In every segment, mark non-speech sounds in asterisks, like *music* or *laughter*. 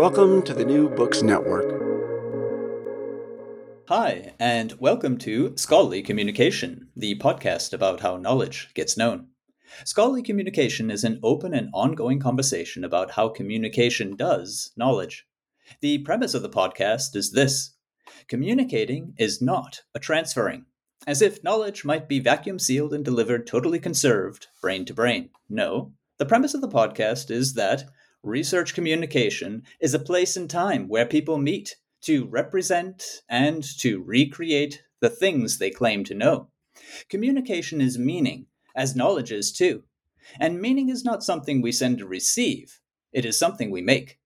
Welcome to the New Books Network. Hi, and welcome to Scholarly Communication, the podcast about how knowledge gets known. Scholarly communication is an open and ongoing conversation about how communication does knowledge. The premise of the podcast is this communicating is not a transferring, as if knowledge might be vacuum sealed and delivered totally conserved, brain to brain. No, the premise of the podcast is that research communication is a place and time where people meet to represent and to recreate the things they claim to know. Communication is meaning, as knowledge is too. And meaning is not something we send to receive, it is something we make.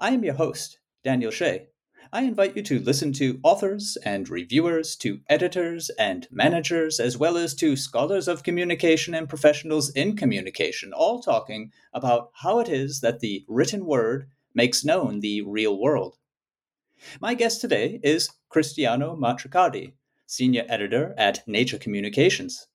I am your host, Daniel Shea. I invite you to listen to authors and reviewers, to editors and managers, as well as to scholars of communication and professionals in communication, all talking about how it is that the written word makes known the real world. My guest today is Cristiano Matricardi, senior editor at Nature Communications.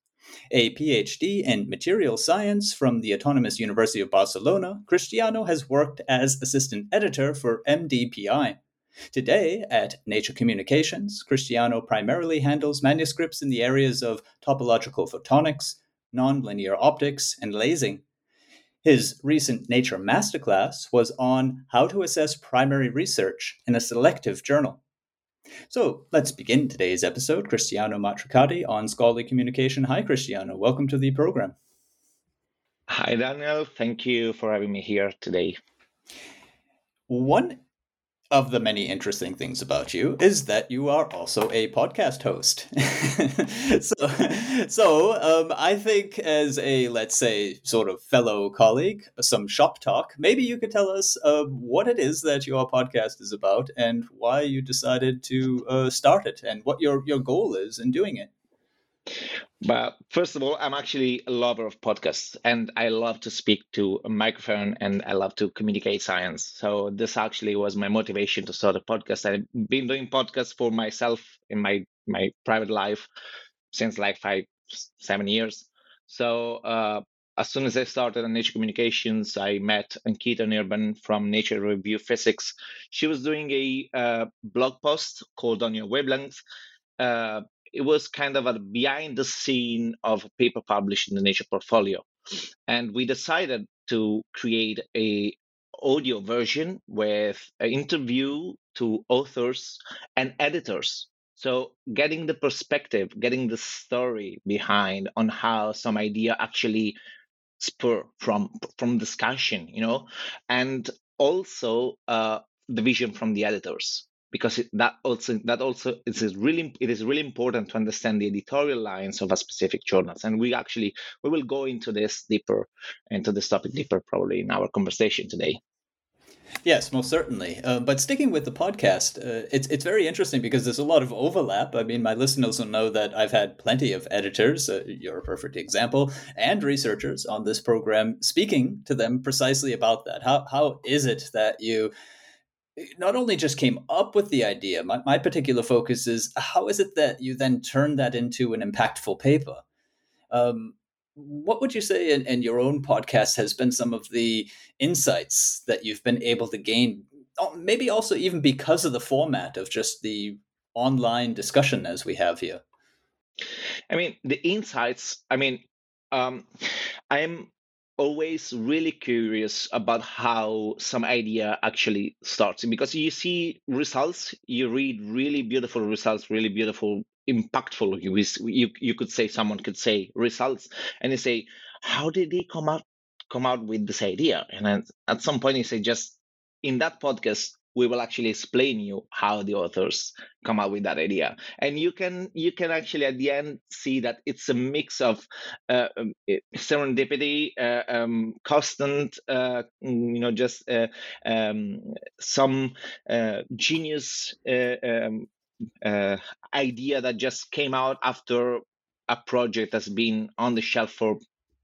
A PhD in material science from the Autonomous University of Barcelona, Cristiano has worked as assistant editor for MDPI. Today, at Nature Communications, Cristiano primarily handles manuscripts in the areas of topological photonics, nonlinear optics, and lasing. His recent Nature masterclass was on how to assess primary research in a selective journal. So let's begin today's episode. Cristiano Matricardi on Scholarly Communication. Hi, Cristiano. Welcome to the program. Hi, Daniel. Thank you for having me here today. One of the many interesting things about you is that you are also a podcast host. *laughs* so, so um, I think as a let's say sort of fellow colleague, some shop talk. Maybe you could tell us uh, what it is that your podcast is about and why you decided to uh, start it and what your your goal is in doing it. But first of all, I'm actually a lover of podcasts and I love to speak to a microphone and I love to communicate science. So this actually was my motivation to start a podcast. I've been doing podcasts for myself in my my private life since like five, seven years. So uh, as soon as I started on Nature Communications, I met Ankita Anirban from Nature Review Physics. She was doing a uh, blog post called On Your Wavelength, uh, it was kind of a behind the scene of a paper published in the Nature portfolio. And we decided to create a audio version with an interview to authors and editors. So getting the perspective, getting the story behind on how some idea actually spur from from discussion, you know, and also uh, the vision from the editors because it, that also that also is really it is really important to understand the editorial lines of a specific journals and we actually we will go into this deeper into this topic deeper probably in our conversation today Yes, most certainly. Uh, but sticking with the podcast, uh, it's it's very interesting because there's a lot of overlap. I mean, my listeners will know that I've had plenty of editors. Uh, you're a perfect example, and researchers on this program, speaking to them precisely about that. How how is it that you not only just came up with the idea? My my particular focus is how is it that you then turn that into an impactful paper? Um, what would you say in, in, your own podcast has been some of the insights that you've been able to gain oh, maybe also even because of the format of just the online discussion as we have here i mean the insights i mean um, i'm always really curious about how some idea actually starts. Because you see results you read really beautiful results really beautiful impactful. You, you you could say someone could say results and you say how did they come out come out with this idea? And at some point you say just in that podcast we will actually explain you how the authors come up with that idea. And you can you can actually at the end see that it's a mix of uh, um, serendipity uh, um, constant uh, you know just uh, um, some uh, genius uh, um, idea that just came out after a project that's been on the shelf for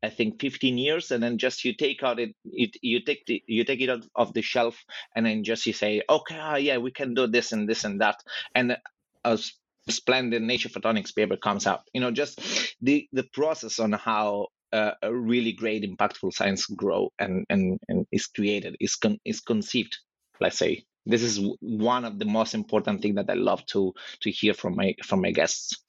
I think 15 years, and then just you take out it, it you take the, you take it out of the shelf, and then just you say, okay, ah, yeah, we can do this and this and that, and a splendid nature photonics paper comes out. You know, just the the process on how uh, a really great impactful science grow and and, and is created is con- is conceived. Let's say this is one of the most important thing that I love to to hear from my from my guests.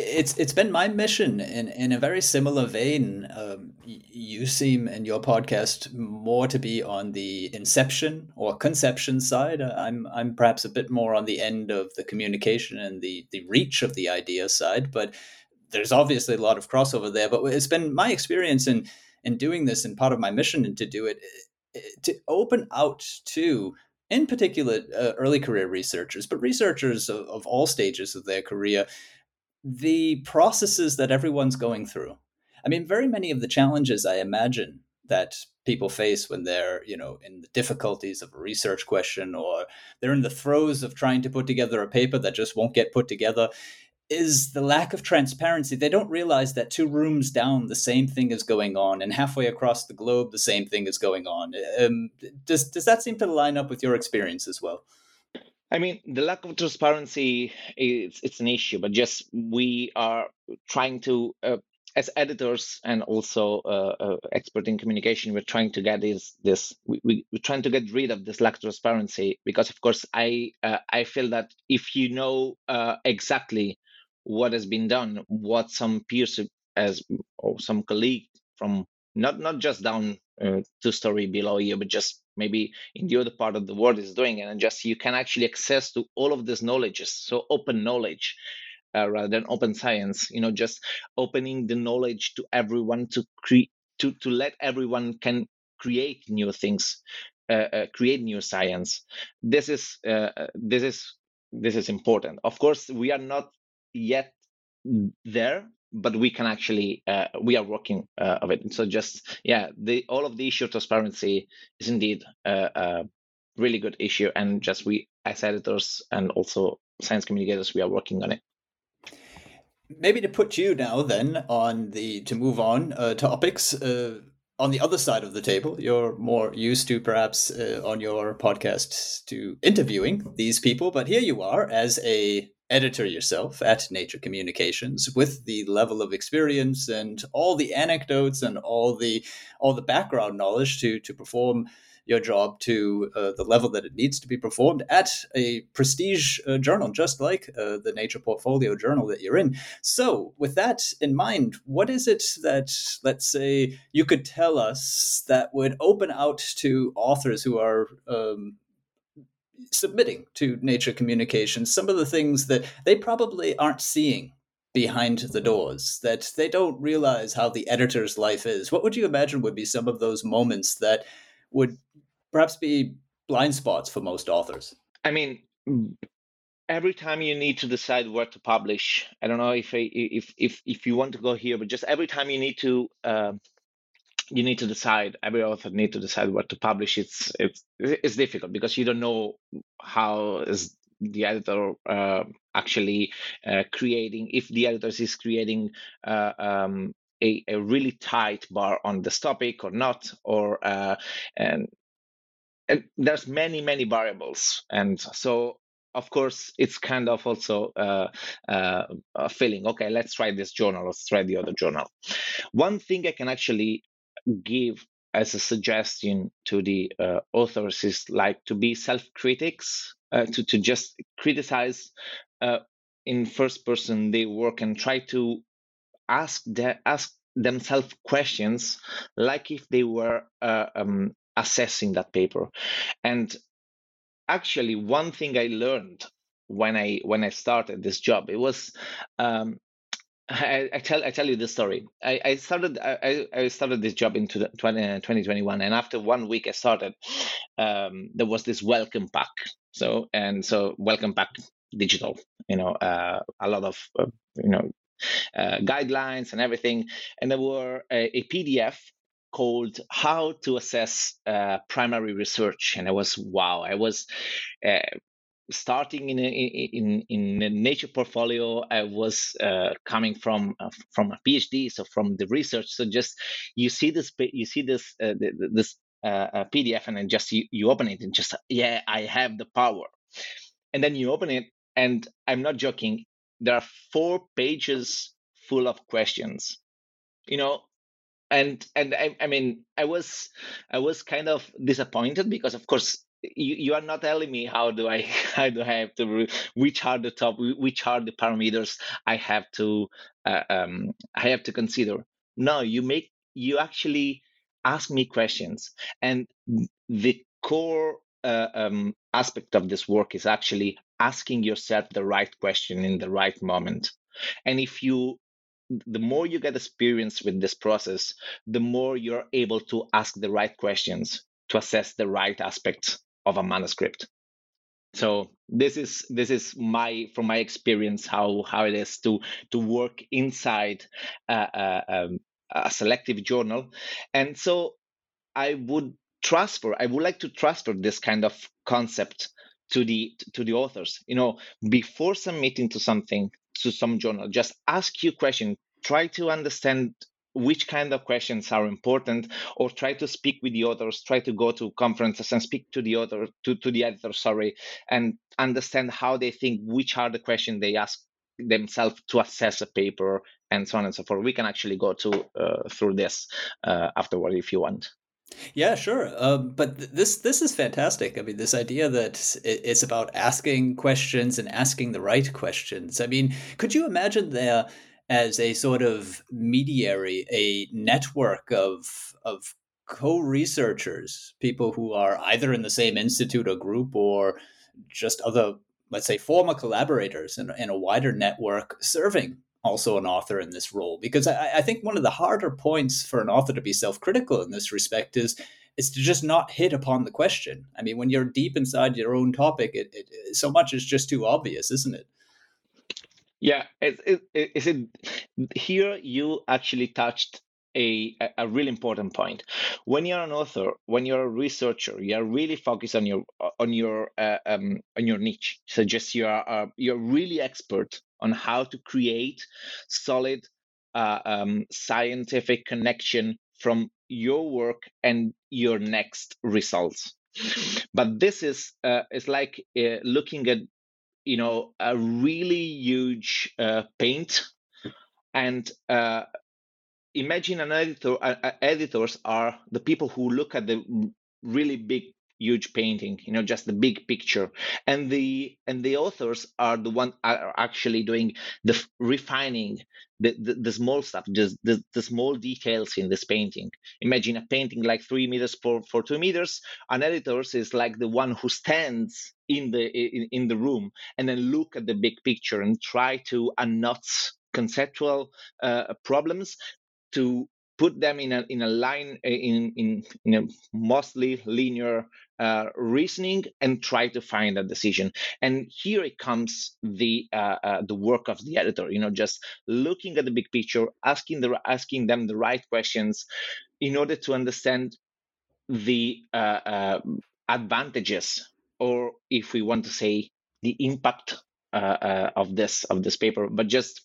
It's it's been my mission in in a very similar vein. Um, you seem in your podcast more to be on the inception or conception side. Uh, I'm I'm perhaps a bit more on the end of the communication and the the reach of the idea side, but there's obviously a lot of crossover there. But it's been my experience in in doing this and part of my mission to do it eh, to open out to in particular uh, early career researchers, but researchers of, of all stages of their career, the processes that everyone's going through. I mean, very many of the challenges I imagine that people face when they're, you know, in the difficulties of a research question or they're in the throes of trying to put together a paper that just won't get put together is the lack of transparency. They don't realize that two rooms down, the same thing is going on, and halfway across the globe, the same thing is going on. Um, does does that seem to line up with your experience as well? I mean, the lack of transparency is it's an issue, but just we are trying to. Uh, as editors and also uh, uh, expert in communication, we're trying to get this this we, we, are trying to get rid of this lack of transparency because, of course, I uh, I feel that if you know uh, exactly what has been done, what some peers as or some colleague from not not just down uh, two story below you, but just maybe in the other part of the world is doing it, and just you can actually access to all of this knowledge. So open knowledge. Uh, rather than open science, you know, just opening the knowledge to everyone to create to to let everyone can create new things, uh, uh, create new science. This is uh, uh, this is this is important. Of course, we are not yet there but we can actually uh, we are working uh, of it. So just yeah the all of the issue of transparency is indeed a, a, really good issue and just we as editors and also science communicators we are working on it. Maybe to put you now then on the to move on uh, topics uh, on the other side of the table you're more used to perhaps uh, on your podcast to interviewing these people but here you are as a editor yourself at Nature Communications with the level of experience and all the anecdotes and all the all the background knowledge to to perform your job to uh, the level that it needs to be performed at a prestige uh, journal, just like uh, the Nature Portfolio journal that you're in. So, with that in mind, what is it that, let's say, you could tell us that would open out to authors who are um, submitting to nature communications some of the things that they probably aren't seeing behind the doors that they don't realize how the editor's life is. What would you imagine would be some of those moments that would perhaps be blind spots for most authors? I mean every time you need to decide where to publish i don't know if if if if you want to go here but just every time you need to uh, you need to decide every author need to decide what to publish. It's it's it's difficult because you don't know how is the editor uh, actually uh, creating if the editor is creating uh, um, a, a really tight bar on this topic or not or uh, and, and there's many many variables. And so of course it's kind of also uh, uh, a feeling okay let's try this journal let's try the other journal. One thing i can actually give as a suggestion to the uh, authors is like to be self-critics uh, to, to just criticize uh, in first person their work and try to ask the, ask themselves questions like if they were uh, um, assessing that paper. And actually one thing i learned when i when i started this job it was um, I, I, tell I tell you this story. I, I started I, I started this job in 20, 2021, and after one week I started, um, there was this welcome pack. So and so welcome pack digital. You know, uh, a lot of uh, you know uh, guidelines and everything, and there were a, a PDF called "How to Assess uh, Primary Research," and I was wow. I was uh, starting in a, in in a nature portfolio i was uh, coming from uh, from a phd so from the research. So just you see this you see this uh, this uh, pdf and then just you, you open it and just yeah i have the power. And then you open it and i'm not joking there are four pages full of questions you know? And and I, I mean i was i was kind of disappointed because of course you, you are not telling me how do I *laughs* how do I have to which are the top which are the parameters I have to uh, um, I have to consider. No, you make you actually ask me questions, and the core uh, um, aspect of this work is actually asking yourself the right question in the right moment. And if you the more you get experience with this process, the more you're able to ask the right questions to assess the right aspects of a manuscript. So this is this is my from my experience how how it is to to work inside a, um, a selective journal. And so i would transfer i would like to transfer this kind of concept to the to the authors. You know before submitting to something to some journal just ask you question. Try to understand which kind of questions are important or try to speak with the authors try to go to conferences and speak to the author to, to the editor sorry and understand how they think which are the questions they ask themselves to assess a paper and so on and so forth we can actually go to uh, through this uh, afterward if you want yeah, sure. Um, but th- this this is fantastic. I mean, this idea that it's about asking questions and asking the right questions. I mean, could you imagine there as a sort of mediary, a network of of co-researchers, people who are either in the same institute or group or just other, let's say, former collaborators in, in a wider network serving also an author in this role. Because I, I think one of the harder points for an author to be self-critical in this respect is is to just not hit upon the question. I mean, when you're deep inside your own topic, it, it so much is just too obvious, isn't it? Yeah, it, it, it, is it here you actually touched a, a really important point. When you're an author, when you're a researcher, you're really focused on your on your uh, um, on your niche. So just you are uh, you're really expert on how to create solid uh, um, scientific connection from your work and your next results. But this is uh, is like uh, looking at you know a really huge uh, paint. And uh, imagine an editor uh, uh, editors are the people who look at the really big huge painting you know just the big picture. And the and the authors are the one are actually doing the refining the, the, the small stuff just the, the small details in this painting. Imagine a painting like three meters for for two meters. An editor is like the one who stands in the in, in the room and then look at the big picture and try to unknot conceptual uh, problems to put them in a in a line in in, in a mostly linear uh, reasoning and try to find a decision. And here it comes the uh, uh, the work of the editor. You know, just looking at the big picture, asking the asking them the right questions in order to understand the uh, uh, advantages, or if we want to say the impact of this of this paper. But just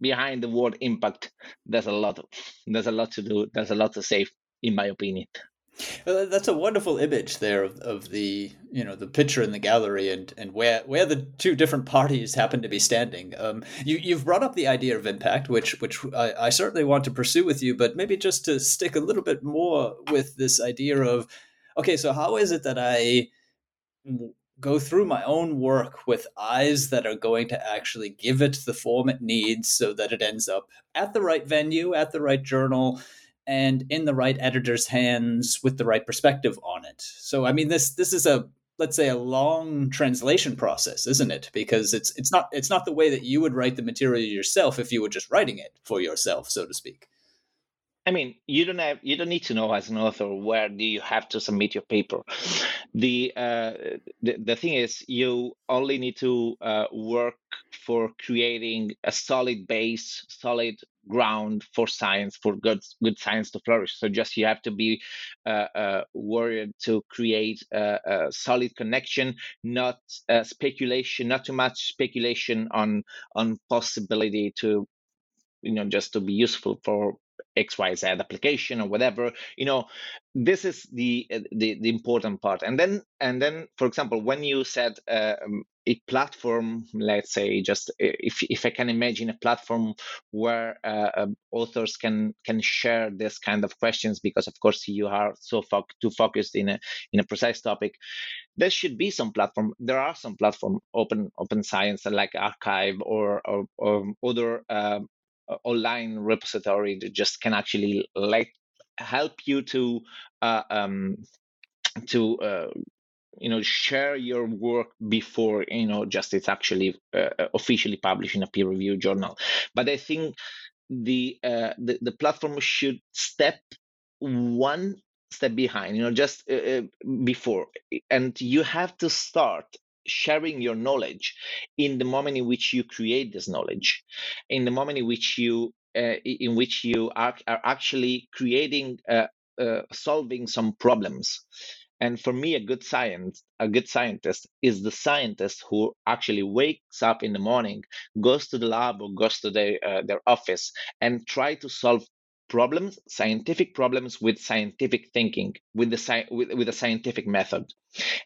behind the word impact, there's a lot. There's a lot to do. There's a lot to say, in my opinion. Uh, that's a wonderful image there of, of the you know the picture in the gallery and, and where where the two different parties happen to be standing. Um, you you've brought up the idea of impact, which which I, I certainly want to pursue with you, but maybe just to stick a little bit more with this idea of okay, so how is it that I go through my own work with eyes that are going to actually give it the form it needs so that it ends up at the right venue, at the right journal, and in the right editor's hands with the right perspective on it. So I mean this this is a let's say a long translation process, isn't it? Because it's it's not it's not the way that you would write the material yourself if you were just writing it for yourself, so to speak. I mean, you don't have you don't need to know as an author where do you have to submit your paper. The uh, the, the thing is, you only need to uh, work for creating a solid base, solid ground for science, for good good science to flourish. So just you have to be uh, uh worried to create a, a, solid connection, not uh, speculation, not too much speculation on on possibility to you know just to be useful for xyz application or whatever you know this is the the, the important part. And then and then for example when you said uh, a platform let's say just if if i can imagine a platform where uh, um, authors can can share this kind of questions because of course you are so fo- too focused in a in a precise topic there should be some platform. There are some platform open open science like arXiv or or, or other uh, uh, online repository that just can actually like help you to uh, um, to uh, you know share your work before you know just it's actually uh, uh officially published in a peer review journal. But i think the, uh, the the platform should step one step behind you know just before. And you have to start sharing your knowledge in the moment in which you create this knowledge in the moment in which you uh, in which you are, are actually creating uh, uh, solving some problems. And for me a good science a good scientist is the scientist who actually wakes up in the morning goes to the lab or goes to their uh, their office and try to solve problems scientific problems with scientific thinking with the sci- with, with a scientific method.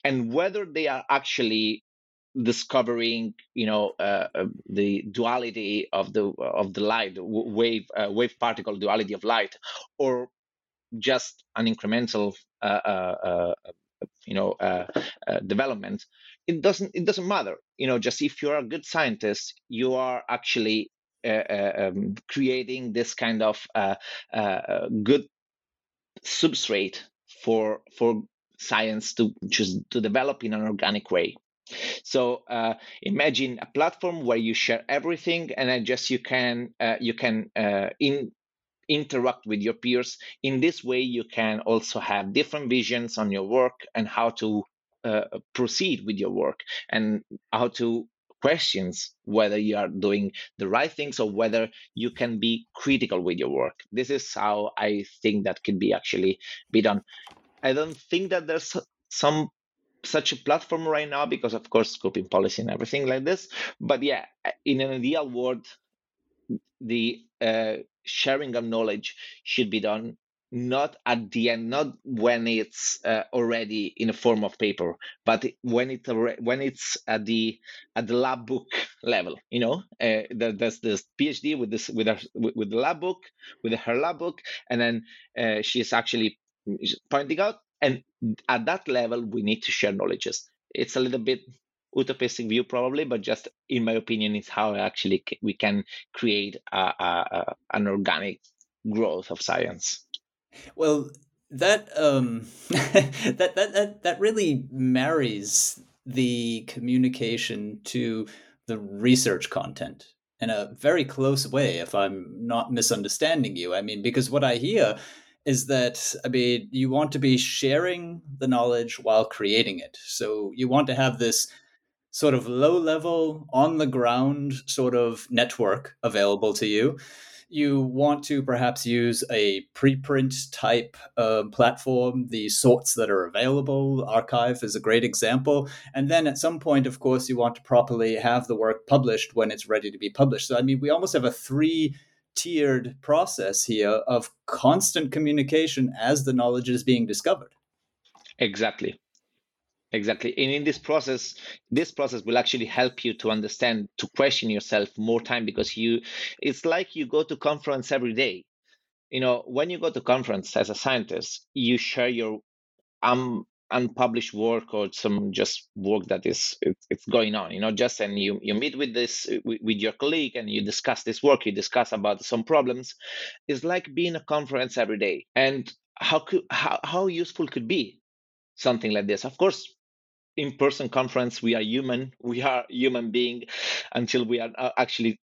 And whether they are actually discovering you know uh, uh, the duality of the of the light wave uh, wave particle duality of light or just an incremental uh, uh, uh you know development it doesn't it doesn't matter. You know just if you're a good scientist you are actually um, creating this kind of good substrate for for science to just to develop in an organic way. So uh, imagine a platform where you share everything and then just you can uh, you can uh, in interact with your peers. In this way you can also have different visions on your work and how to uh, proceed with your work and how to questions whether you are doing the right things or whether you can be critical with your work. This is how i think that can be actually be done. I don't think that there's some such a platform right now because of course scoping policy and everything like this. But yeah in an ideal world the uh, sharing of knowledge should be done not at the end not when it's uh, already in a form of paper but when it when it's at the at the lab book level you know uh, there's this phd with this with her with the lab book with her lab book and then uh, she's actually pointing out. And at that level, we need to share knowledges. It's a little bit utopistic view probably, but just in my opinion, it's how actually we can create a, a, an organic growth of science. Well, that um, *laughs* that, that that that really marries the communication to the research content in a very close way, if I'm not misunderstanding you. I mean, because what I hear is that I mean you want to be sharing the knowledge while creating it. So you want to have this sort of low level on the ground sort of network available to you you want to perhaps use a preprint type uh, platform, the sorts that are available. arXiv is a great example. And then at some point, of course, you want to properly have the work published when it's ready to be published. So, I mean, we almost have a three tiered process here of constant communication as the knowledge is being discovered. Exactly exactly. And in this process this process will actually help you to understand to question yourself more time because you it's like you go to conference every day. You know when you go to conference as a scientist you share your um unpublished work or some just work that is it's, going on you know just and you you meet with this with, with your colleague and you discuss this work you discuss about some problems. It's like being a conference every day. And how could how, how useful could be something like this? Of course in-person conference we are human *laughs* we are human being until we are uh, actually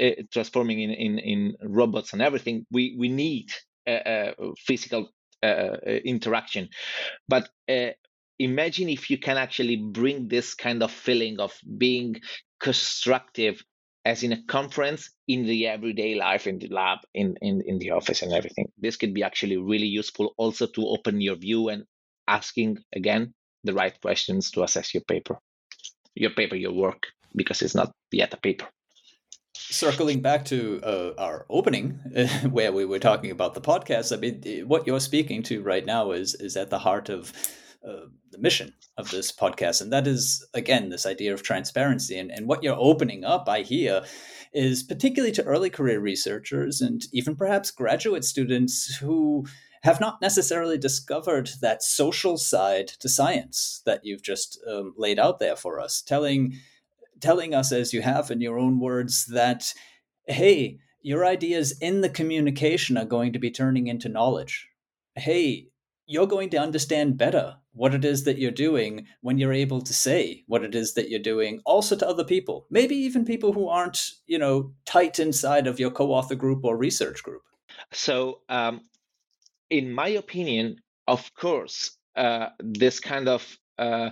uh, transforming in, in in robots and everything. We we need a, a physical uh, uh, interaction. But imagine if you can actually bring this kind of feeling of being constructive as in a conference in the everyday life in the lab in, in in the office and everything. This could be actually really useful also to open your view and asking again the right questions to assess your paper, your paper, your work, because it's not yet a paper. Circling back to uh, our opening, *laughs* where we were talking about the podcast, I mean, what you're speaking to right now is is at the heart of uh, the mission of this podcast, and that is again this idea of transparency. And, and what you're opening up, I hear, is particularly to early career researchers and even perhaps graduate students who have not necessarily discovered that social side to science that you've just um, laid out there for us, telling telling us as you have in your own words that hey, your ideas in the communication are going to be turning into knowledge. Hey, you're going to understand better what it is that you're doing when you're able to say what it is that you're doing also to other people maybe even people who aren't you know tight inside of your co-author group or research group so um, in my opinion, of course, uh, this kind of uh,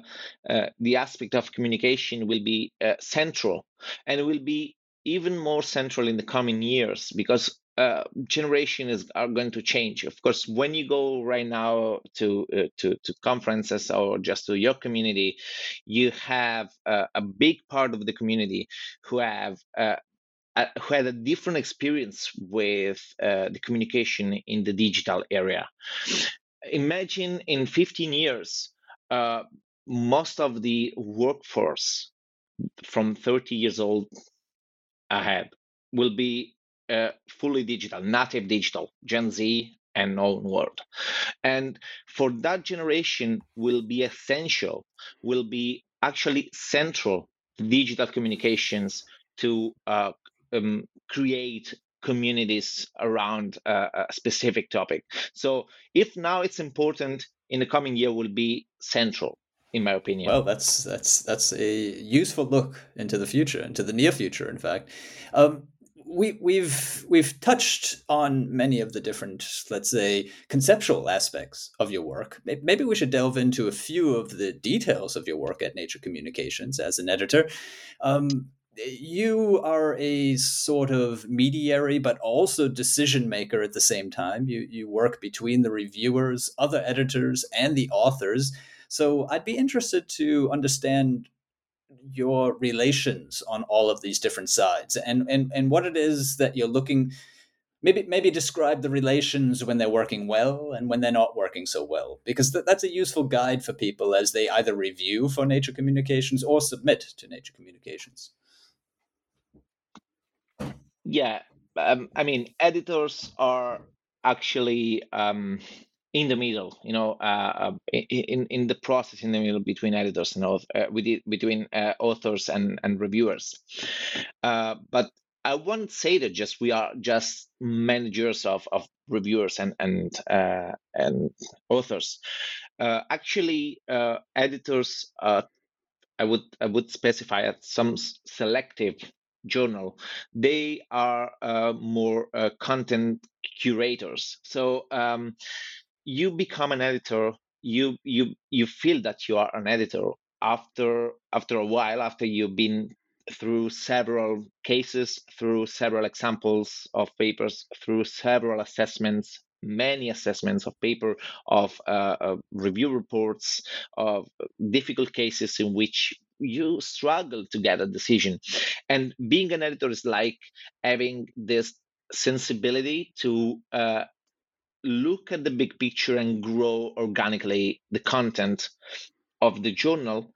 uh, the aspect of communication will be uh, central and will be even more central in the coming years because uh, generations are going to change. Of course, when you go right now to uh, to, to conferences or just to your community, you have a big part of the community who have uh, who had a different experience with uh, the communication in the digital area. Imagine in 15 years, uh, most of the workforce from 30 years old ahead will be uh, fully digital, native digital, Gen Z and known world. And for that generation will be essential, will be actually central digital communications to uh, um, create communities around a specific topic. So if now it's important, in the coming year will be central in my opinion. Well, that's that's that's a useful look into the future, into the near future, in fact. Um, we, we've we've touched on many of the different, let's say, conceptual aspects of your work. Maybe we should delve into a few of the details of your work at Nature Communications as an editor. Um, you are a sort of mediary but also decision maker at the same time. You you work between the reviewers other editors and the authors. So i'd be interested to understand your relations on all of these different sides and and and what it is that you're looking maybe maybe describe the relations when they're working well and when they're not working so well because th- that's a useful guide for people as they either review for nature communications or submit to nature communications yeah, um, I mean, editors are actually um, in the middle, you know, uh, uh in in the process in the middle between editors and uh, between uh, authors and and reviewers. Uh, but I won't say that just we are just managers of, of reviewers and and uh, and authors. actually, editors, I would I would specify some selective journal. They are uh, more uh, content curators. So um, you become an editor. You you you feel that you are an editor after after a while after you've been through several cases, through several examples of papers, through several assessments, many assessments of paper, of uh, uh, review reports, of difficult cases in which you struggle to get a decision. And being an editor is like having this sensibility to uh, look at the big picture and grow organically the content of the journal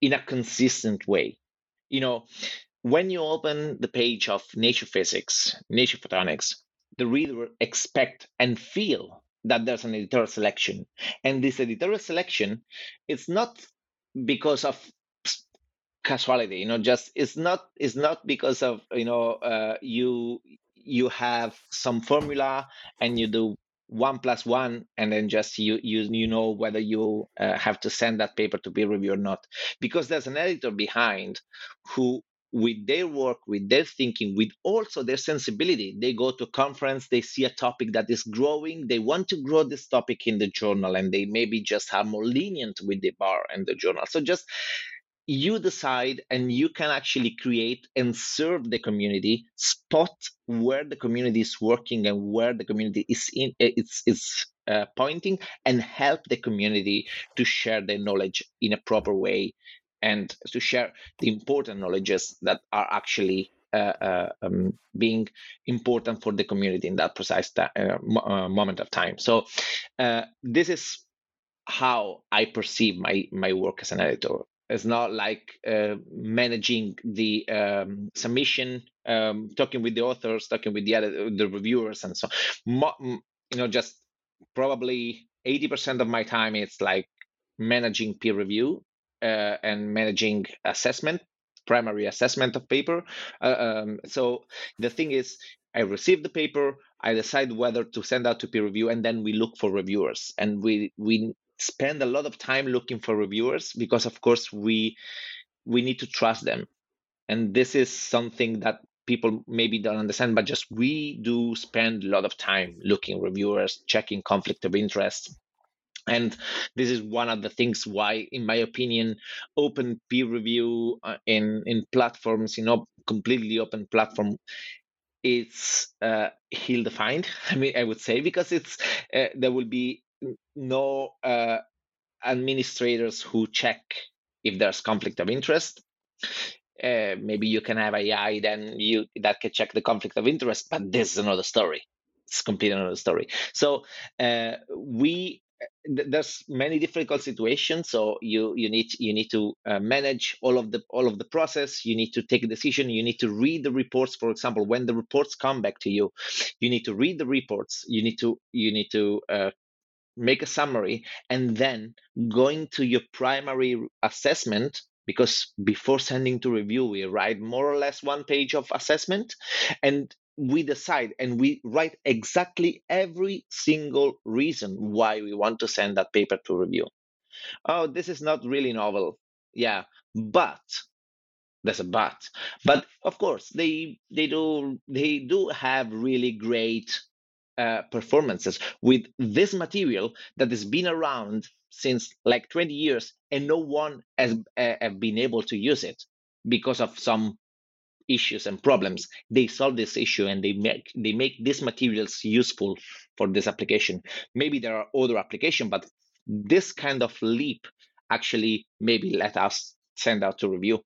in a consistent way. You know, when you open the page of Nature Physics, Nature Photonics, the reader expect and feel that there's an editorial selection. And this editorial selection is not because of casuality, you know, just it's not it's not because of you know uh, you you have some formula and you do one plus one and then just you you you know whether you uh, have to send that paper to peer review or not. Because there's an editor behind who with their work with their thinking with also their sensibility they go to conference they see a topic that is growing they want to grow this topic in the journal and they maybe just are more lenient with the bar and the journal. So just you decide and you can actually create and serve the community spot where the community is working and where the community is in it's is uh, pointing and help the community to share their knowledge in a proper way and to share the important knowledges that are actually uh, uh, um, being important for the community in that precise ta- uh, uh, moment of time so uh, this is how I perceive my my work as an editor. It's not like uh, managing the um, submission, um, talking with the authors, talking with the other, the reviewers, and so. Mo- you know, just probably eighty percent of my time it's like managing peer review uh, and managing assessment, primary assessment of paper. Uh, um, so the thing is, I receive the paper, I decide whether to send out to peer review, and then we look for reviewers, and we we spend a lot of time looking for reviewers because of course we we need to trust them. And this is something that people maybe don't understand but just we do spend a lot of time looking reviewers checking conflict of interest. And this is one of the things why in my opinion open peer review uh, in in platforms you know completely open platform it's uh, ill defined *laughs* i mean i would say because it's uh, there will be no uh, administrators who check if there's conflict of interest. Uh, maybe you can have AI then you that can check the conflict of interest, but this is another story. It's completely another story. So uh, we there's many difficult situations so you you need you need to uh, manage all of the all of the process you need to take a decision you need to read the reports for example when the reports come back to you you need to read the reports you need to you need to uh, make a summary, and then going to your primary assessment because before sending to review, we write more or less one page of assessment and we decide and we write exactly every single reason why we want to send that paper to review. Oh, this is not really novel. Yeah, but there's a but. But of course, they they do they do have really great uh, performances with this material that has been around since like 20 years and no one has uh, been able to use it because of some issues and problems. They solve this issue and they make they make these materials useful for this application. Maybe there are other applications but this kind of leap actually maybe let us send out to review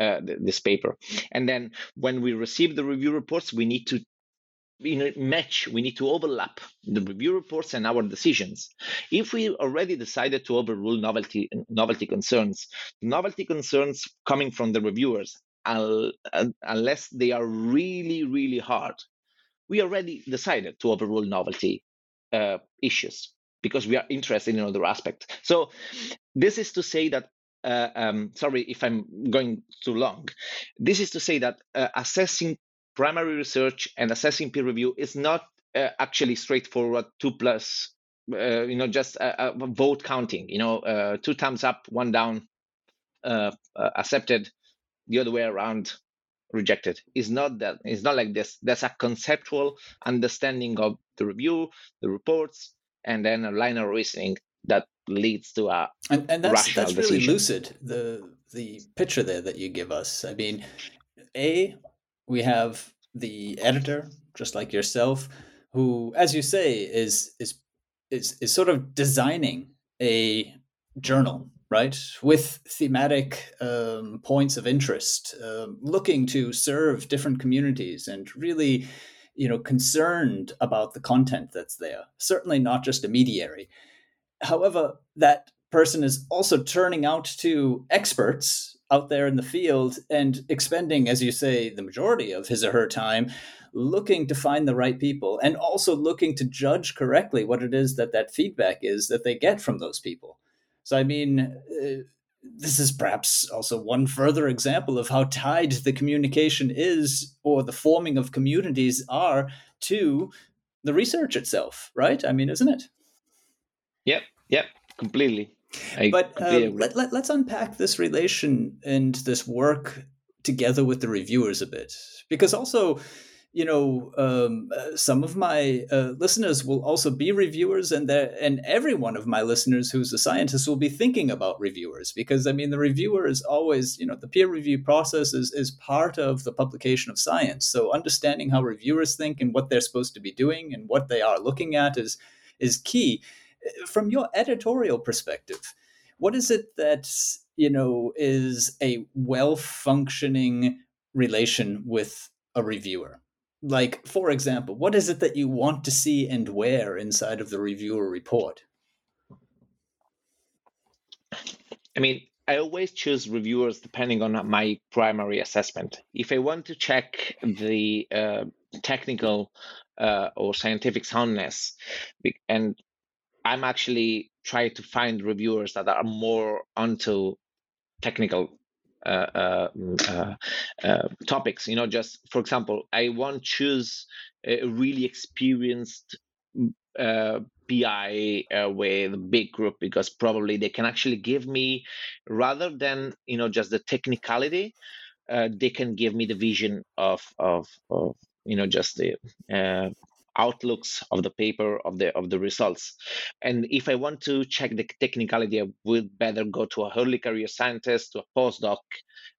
uh, this paper. And then when we receive the review reports we need to you know, match, we need to overlap the review reports and our decisions. If we already decided to overrule novelty novelty concerns, novelty concerns coming from the reviewers, unless they are really, really hard, we already decided to overrule novelty uh, issues because we are interested in other aspects. So this is to say that uh, um, sorry if I'm going too long. This is to say that uh, assessing primary research and assessing peer review is not uh, actually straightforward two plus uh, you know just a, a, vote counting you know uh, two thumbs up one down uh, uh, accepted the other way around rejected. It's not that. It's not like this. There's a conceptual understanding of the review, the reports, and then a line of reasoning that leads to a and, and that's that's decision. really lucid. The the picture there that you give us. I mean, a we have the editor, just like yourself, who, as you say, is is is is sort of designing a journal right? With thematic um, points of interest um, looking to serve different communities and really you know concerned about the content that's there certainly not just a mediary. However that person is also turning out to experts out there in the field and expending as you say the majority of his or her time looking to find the right people and also looking to judge correctly what it is that that feedback is that they get from those people so, I mean, uh, this is perhaps also one further example of how tied the communication is or the forming of communities are to the research itself, right? I mean, isn't it? Yep, yep, completely. I but uh, let, let, let's unpack this relation and this work together with the reviewers a bit. Because also, you know, um, uh, some of my uh, listeners will also be reviewers, and and every one of my listeners who's a scientist will be thinking about reviewers because I mean, the reviewer is always, you know, the peer review process is is part of the publication of science. So understanding how reviewers think and what they're supposed to be doing and what they are looking at is is key. From your editorial perspective, what is it that you know is a well functioning relation with a reviewer? like for example what is it that you want to see and where inside of the reviewer report i mean i always choose reviewers depending on my primary assessment if i want to check the uh, technical uh, or scientific soundness and i'm actually trying to find reviewers that are more onto technical uh, uh, mm, uh, topics. You know, just for example, I won't choose a really experienced uh, PI uh, with big group because probably they can actually give me rather than you know just the technicality, uh, they can give me the vision of of, of you know just the outlooks of the paper of the of the results. And if i want to check the technicality i would better go to a early career scientist to a postdoc.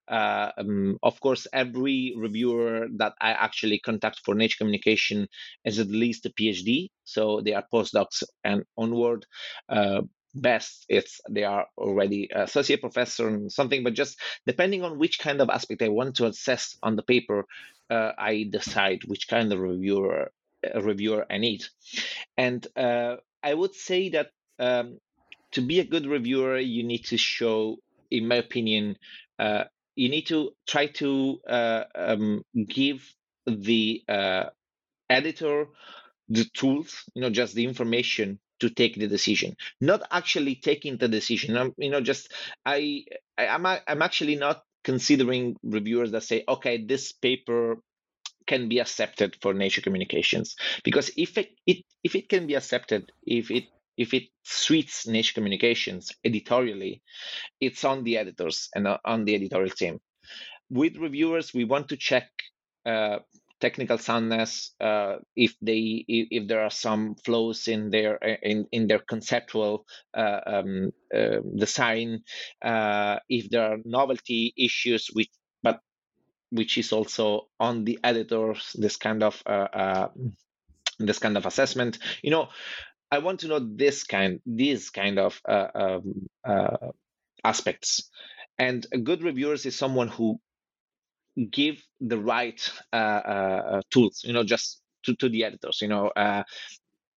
Uh, um, of course every reviewer that i actually contact for nature communication is at least a phd so they are postdocs and onward. Uh, best if they are already associate professor and something but just depending on which kind of aspect i want to assess on the paper uh, i decide which kind of reviewer reviewer I need. And uh, I would say that um, to be a good reviewer, you need to show, in my opinion, uh, you need to try to uh, um, give the uh, editor the tools, you know, just the information to take the decision not actually taking the decision I'm, you know just i, I I'm, I'm actually not considering reviewers that say okay this paper can be accepted for nature communications. Because if it, it if it can be accepted if it if it suits nature communications editorially it's on the editors and on the editorial team. With reviewers we want to check uh, technical soundness uh, if they if there are some flaws in their in, in their conceptual uh, um, uh, design uh, if there are novelty issues with which is also on the editors this kind of uh, uh, this kind of assessment. You know i want to know this kind these kind of uh, um, aspects. And a good reviewers is someone who give the right uh, uh, tools you know just to, to the editors you know uh,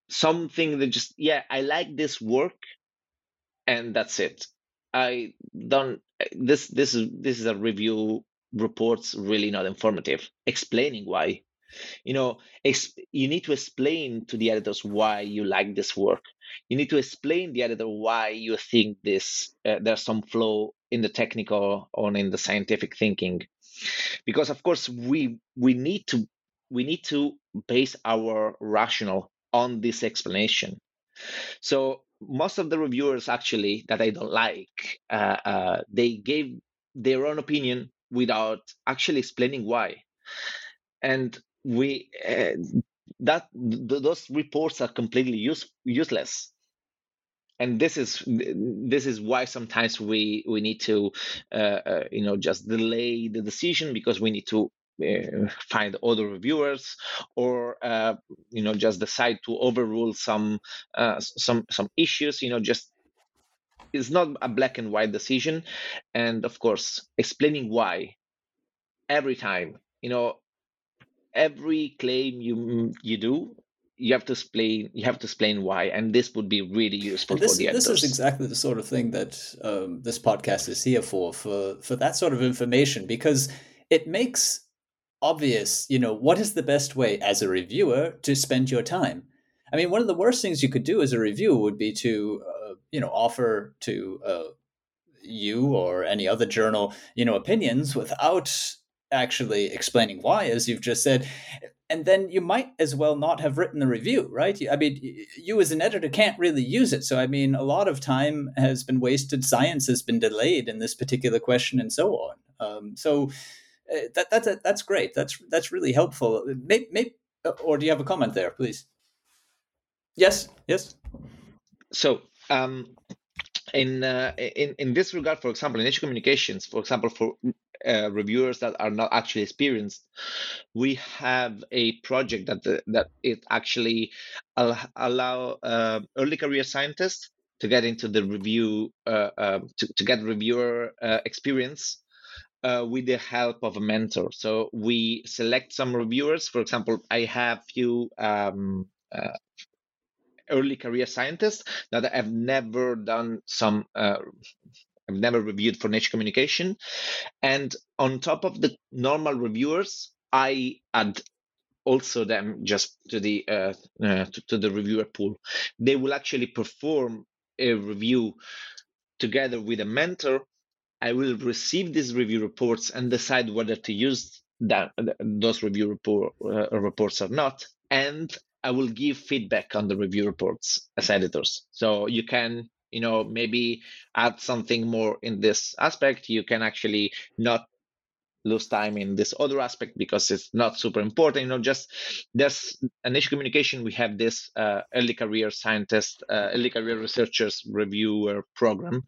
something that just yeah i like this work and that's it. I don't this this is this is a review reports really not informative explaining why. You know ex- you need to explain to the editors why you like this work. You need to explain the editor why you think this uh, there's some flow in the technical or in the scientific thinking. Because of course we we need to we need to base our rational on this explanation. So most of the reviewers actually that i don't like uh, uh, they gave their own opinion without actually explaining why. And we uh, that th- those reports are completely use, useless. And this is this is why sometimes we we need to uh, uh, you know just delay the decision because we need to uh, find other reviewers or uh, you know just decide to overrule some uh, some some issues you know just it's not a black and white decision. And of course explaining why every time you know every claim you you do you have to explain you have to explain why. And this would be really useful this, for the editors. this is exactly the sort of thing that um, this podcast is here for for for that sort of information because it makes obvious you know what is the best way as a reviewer to spend your time. I mean one of the worst things you could do as a reviewer would be to uh, you know offer to uh, you or any other journal you know opinions without actually explaining why as you've just said and then you might as well not have written the review, right? I mean, you as an editor can't really use it. So, I mean, a lot of time has been wasted. Science has been delayed in this particular question, and so on. Um, so, uh, that, that's that's great. That's that's really helpful. Maybe, uh, or do you have a comment there, please? Yes. Yes. So, um, in uh, in in this regard, for example, in Nature Communications, for example, for uh, reviewers that are not actually experienced, we have a project that that it actually al- allow uh, early career scientists to get into the review uh, um, to, to get reviewer uh, experience uh, with the help of a mentor. So we select some reviewers. For example, I have few um, uh, early career scientists that have never done some uh, I've never reviewed for Nature Communication. And on top of the normal reviewers, I add also them just to the uh, uh, to, to, the reviewer pool. They will actually perform a review together with a mentor. I will receive these review reports and decide whether to use that those review report, uh, reports or not. And I will give feedback on the review reports as editors. So you can you know maybe add something more in this aspect you can actually not lose time in this other aspect because it's not super important you know just there's issue. communication we have this uh, early career scientist uh, early career researchers reviewer program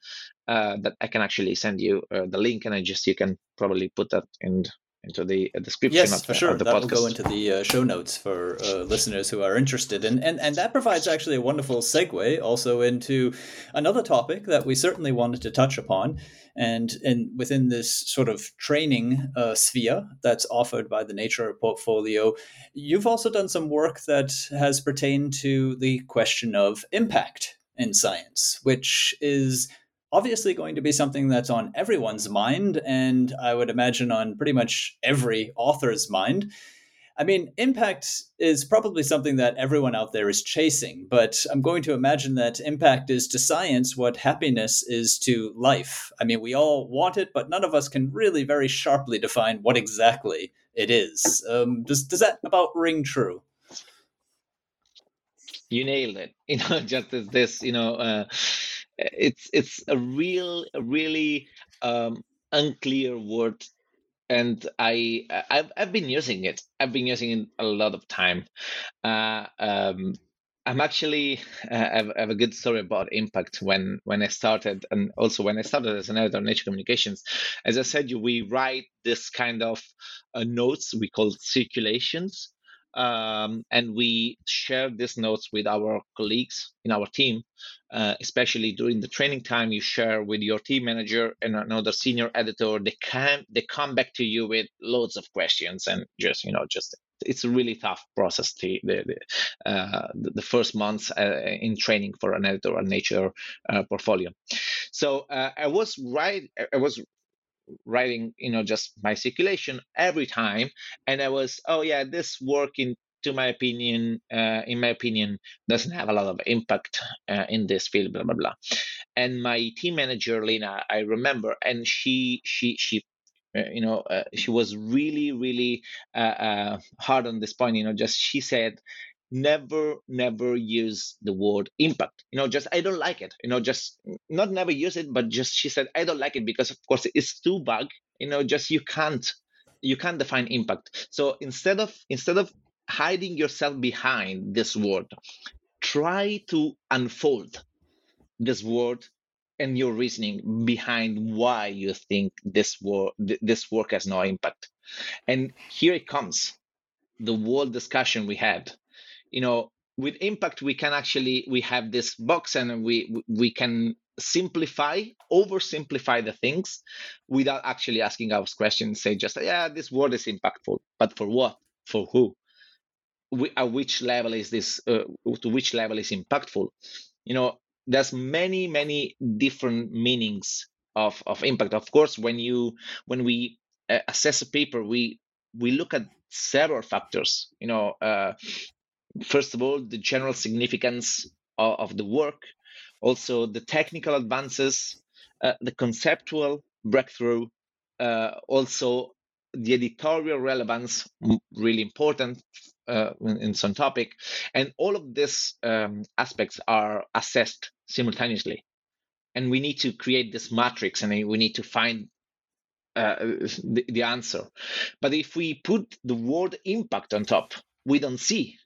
uh, that i can actually send you uh, the link and i just you can probably put that in into the uh, description yes, of, for sure. Of the that podcast. will go into the uh, show notes for uh, listeners who are interested, and, and and that provides actually a wonderful segue also into another topic that we certainly wanted to touch upon, and and within this sort of training uh, sphere that's offered by the Nature portfolio, you've also done some work that has pertained to the question of impact in science, which is obviously going to be something that's on everyone's mind, and I would imagine on pretty much every author's mind. I mean, impact is probably something that everyone out there is chasing, but I'm going to imagine that impact is to science what happiness is to life. I mean, we all want it, but none of us can really very sharply define what exactly it is. Um, does, does that about ring true? You nailed it. *laughs* You know, just as this, you know, uh, it's it's a real really um, unclear word and I I've, I've been using it. I've been using it a lot of time. Uh, um, I'm actually uh, *laughs* I have, I have, a good story about impact when when I started, and also when I started as an editor Nature Communications. As I said, we write this kind of uh, notes we call circulations, um, and we share these notes with our colleagues in our team uh, especially during the training time you share with your team manager and another senior editor they can they come back to you with loads of questions and just you know just it's a really tough process to the the, uh, the first months uh, in training for an editor and nature uh, portfolio. So uh, i was right i was writing you know just my circulation every time and i was oh yeah this work in to my opinion uh, in my opinion doesn't have a lot of impact uh, in this field blah blah blah. And my team manager lena i remember and she she she uh, you know uh, she was really really uh, uh, hard on this point you know just she said never never use the word impact. You know just i don't like it. You know just not never use it but just she said i don't like it because of course it's too vague. You know just you can't you can't define impact. So instead of instead of hiding yourself behind this word try to unfold this word and your reasoning behind why you think this work this work has no impact. And here it comes the whole discussion we had you know with impact we can actually we have this box and we we can simplify oversimplify the things without actually asking our questions say just yeah this word is impactful but for what? For who? We, at which level is this uh, to which level is impactful? You know there's many many different meanings of of impact. Of course when you when we uh, assess a paper we we look at several factors you know uh, first of all the general significance of, of the work also the technical advances uh, the conceptual breakthrough uh, also the editorial relevance really important uh, in, some topic and all of these um, aspects are assessed simultaneously. And we need to create this matrix and we need to find uh, the, the answer. But if we put the word impact on top we don't see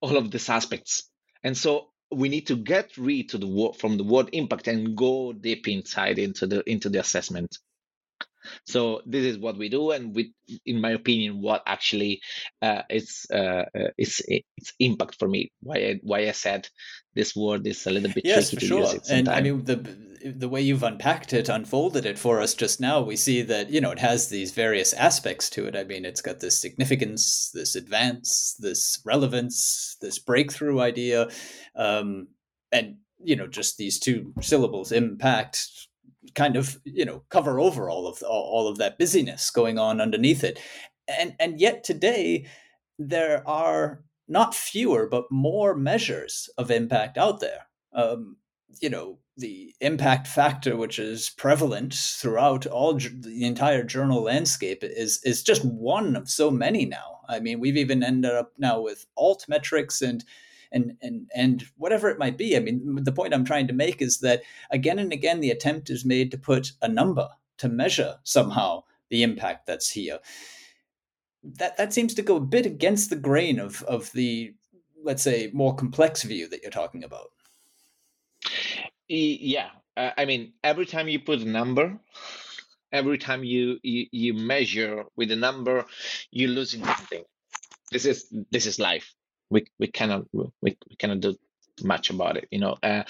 all of these aspects. And so we need to get rid to the from the word impact and go deep inside into the into the assessment so this is what we do, and with, in my opinion, what actually uh, is uh, uh, is its impact for me. Why I, why I said this word is a little bit yes, tricky for sure. And I mean the the way you've unpacked it, unfolded it for us just now, we see that you know it has these various aspects to it. I mean, it's got this significance, this advance, this relevance, this breakthrough idea, um, and you know just these two syllables, impact kind of you know cover over all of all of that busyness going on underneath it. And and yet today there are not fewer but more measures of impact out there. Um, you know the impact factor which is prevalent throughout all the entire journal landscape is is just one of so many now. I mean we've even ended up now with alt metrics and and and and whatever it might be. I mean, the point I'm trying to make is that again and again the attempt is made to put a number to measure somehow the impact that's here. That that seems to go a bit against the grain of of the let's say more complex view that you're talking about. Yeah, uh, I mean, every time you put a number, every time you, you you measure with a number, you're losing something. This is this is life we we cannot we, we cannot do much about it you know uh,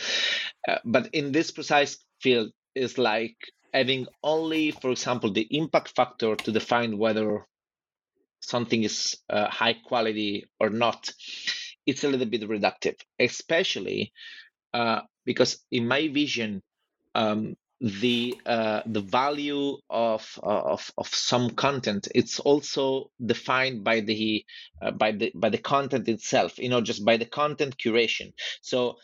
uh, but in this precise field is like having only for example the impact factor to define whether something is uh, high quality or not. It's a little bit reductive especially uh, because in my vision um, the uh, the value of, uh, of of some content. It's also defined by the uh, by the by the content itself you know just by the content curation. So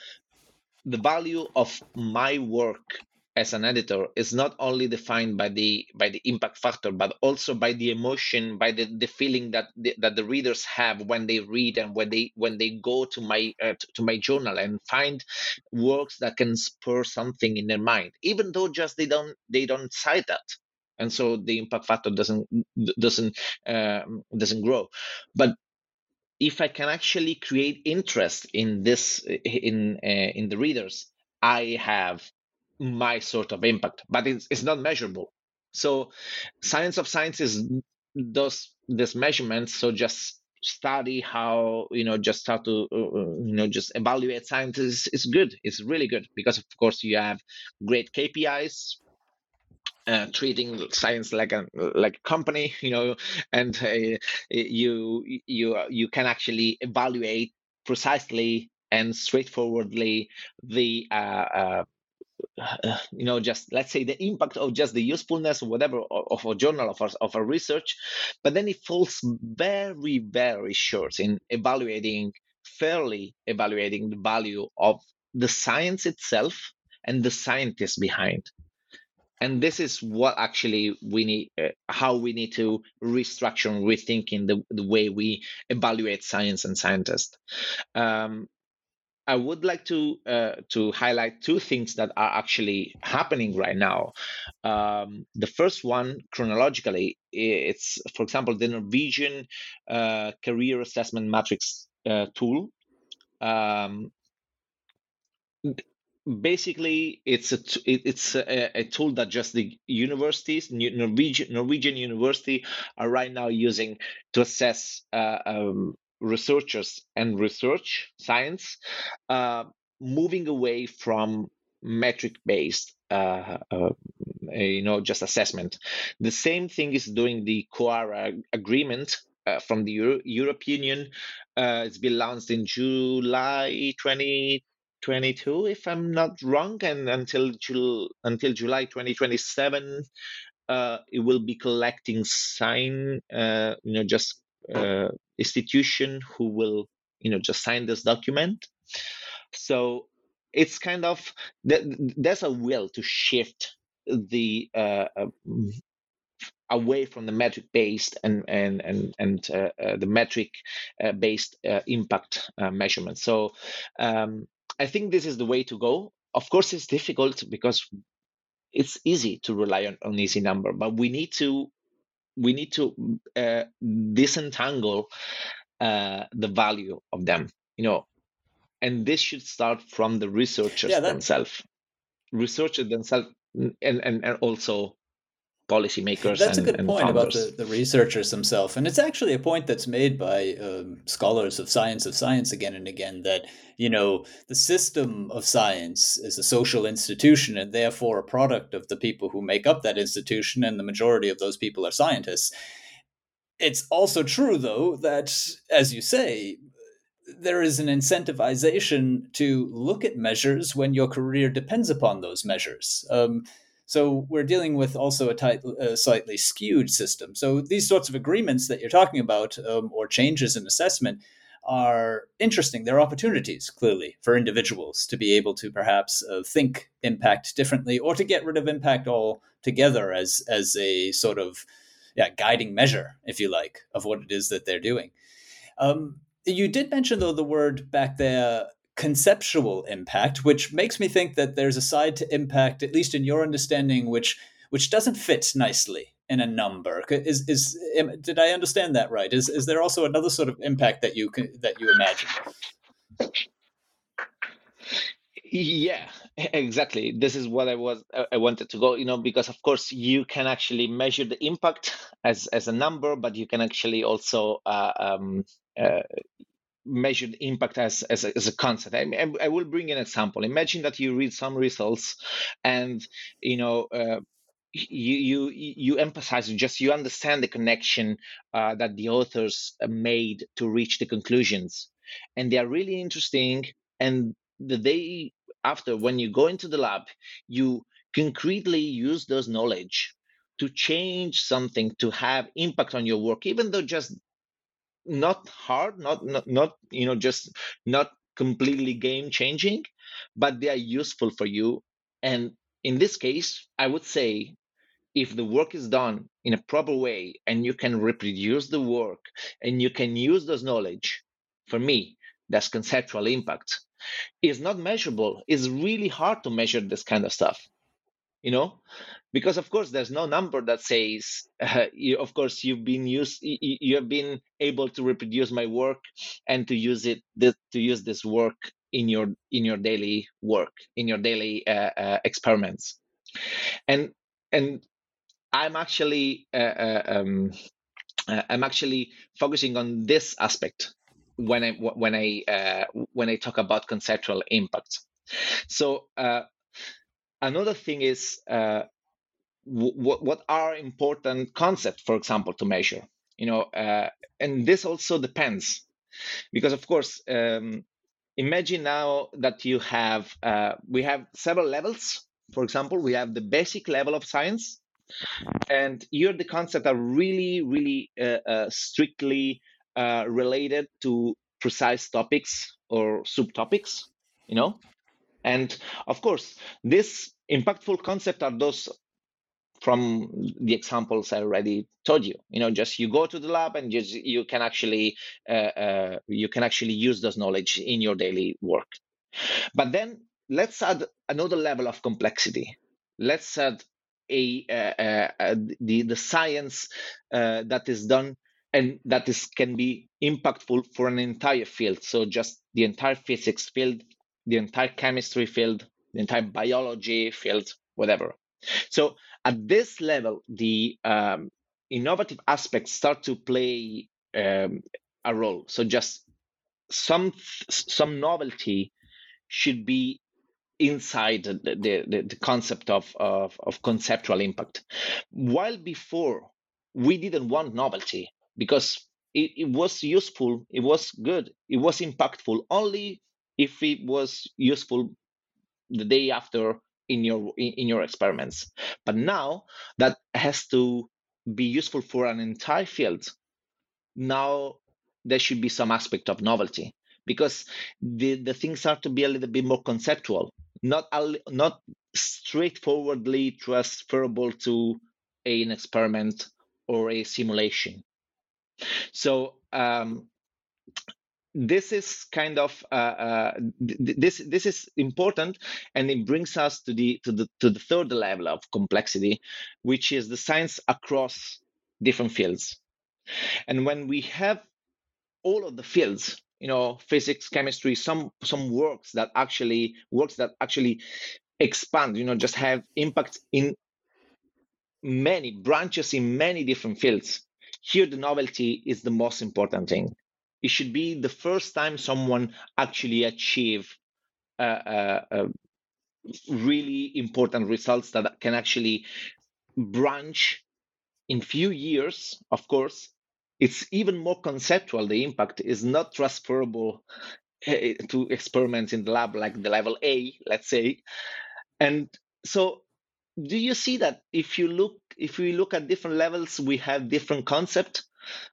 the value of my work as an editor is not only defined by the by the impact factor but also by the emotion by the, the feeling that the, that the readers have when they read and when they when they go to my uh, to my journal and find works that can spur something in their mind even though just they don't they don't cite that. And so the impact factor doesn't doesn't uh, doesn't grow. But if i can actually create interest in this in uh, in the readers i have my sort of impact, but it's, it's not measurable. So, science of sciences does this measurement. So, just study how you know just start to uh, uh you know just evaluate science is, is good it's really good because of course you have great kpis uh, treating science like a like a company, you know, and uh, you you you can actually evaluate precisely and straightforwardly the uh, you know just let's say the impact of just the usefulness or whatever of a journal of our, of a research but then it falls very very short in evaluating fairly evaluating the value of the science itself and the scientists behind. And this is what actually we need uh, how we need to restructure and rethinking the, the way we evaluate science and scientists. Um, I would like to uh, to highlight two things that are actually happening right now. Um, the first one, chronologically, it's for example the Norwegian uh, career assessment matrix uh, tool. Um, basically it's a it's a, a, tool that just the universities norwegian norwegian university are right now using to assess uh, um, researchers and research science uh, moving away from metric based uh, uh, you know just assessment. The same thing is doing the CoARA agreement uh, from the Euro- european union. Uh, it's been launched in july 2022 if i'm not wrong and until Jul- until july 2027 uh, it will be collecting sign you know just uh, institution who will you know just sign this document. So it's kind of there's a will to shift the uh, uh, away from the metric based and and and and uh, uh, the metric uh, based impact measurement. So um, i think this is the way to go. Of course it's difficult because it's easy to rely on, on easy number but we need to we need to uh, disentangle uh, the value of them you know? And this should start from the researchers yeah, themselves. Researchers themselves and, and and also policymakers. That's and, a good point about the, the researchers themselves. And it's actually a point that's made by um, scholars of science of science again and again that, you know, the system of science is a social institution and therefore a product of the people who make up that institution. And the majority of those people are scientists. It's also true, though, that, as you say, there is an incentivization to look at measures when your career depends upon those measures. Um, so we're dealing with also a, tight, a slightly skewed system. So these sorts of agreements that you're talking about, um, or changes in assessment, are interesting. They're opportunities, clearly, for individuals to be able to perhaps uh, think impact differently, or to get rid of impact altogether as as a sort of yeah, guiding measure, if you like, of what it is that they're doing. Um, you did mention, though, the word back there conceptual impact, which makes me think that there's a side to impact, at least in your understanding, which which doesn't fit nicely in a number. Is is did I understand that right? Is is there also another sort of impact that you can, that you imagine? Yeah, exactly. This is what I was I wanted to go. You know, because of course you can actually measure the impact as as a number, but you can actually also uh, um, uh, measured impact as as a, as a concept. I, I, will bring an example. Imagine that you read some results, and you know. Uh, you you you emphasize just you understand the connection uh, that the authors made to reach the conclusions and they are really interesting and the day after when you go into the lab you concretely use those knowledge to change something to have impact on your work even though just not hard, not, not not you know just not completely game changing, but they are useful for you. And in this case, I would say if the work is done in a proper way and you can reproduce the work and you can use those knowledge, for me, that's conceptual impact. It's not measurable. It's really hard to measure this kind of stuff you know? Because of course there's no number that says uh, *laughs* you, of course you've been used you, you, have been able to reproduce my work and to use it this, to use this work in your in your daily work in your daily uh, uh, experiments. And and i'm actually uh, uh, um, uh, i'm actually focusing on this aspect when i when i when i talk about conceptual impact. So another thing is uh, what what are important concepts, for example, to measure. You know, uh, and this also depends, because of course, um, imagine now that you have uh, we have several levels. For example, we have the basic level of science, and here the concepts are really, really uh, uh, strictly uh, related to precise topics or subtopics. You know, and of course, this impactful concept are those from the examples I already told you. You know, just you go to the lab and just you can actually uh, uh, you can actually use those knowledge in your daily work. But then let's add another level of complexity. Let's add a, uh, uh, uh the the science uh, that is done and that is can be impactful for an entire field. So just the entire physics field, the entire chemistry field, the entire biology field, whatever. So at this level, the um, innovative aspects start to play um, a role. So just some some novelty should be inside the, the, the concept of, of, of conceptual impact. While before we didn't want novelty because it, it was useful, it was good, it was impactful only if it was useful the day after in your in your experiments. But now that has to be useful for an entire field now there should be some aspect of novelty because the the things start to be a little bit more conceptual not not straightforwardly transferable to an experiment or a simulation. So um, this is kind of uh, uh, this this is important and it brings us to the to the to the third level of complexity which is the science across different fields. And when we have all of the fields you know physics chemistry some some works that actually works that actually expand you know just have impact in many branches in many different fields here the novelty is the most important thing it should be the first time someone actually achieve uh, uh, uh, really important results that can actually branch in few years of course. It's even more conceptual. The impact is not transferable eh, to experiments in the lab like the level a let's say. And so do you see that if you look if we look at different levels we have different concept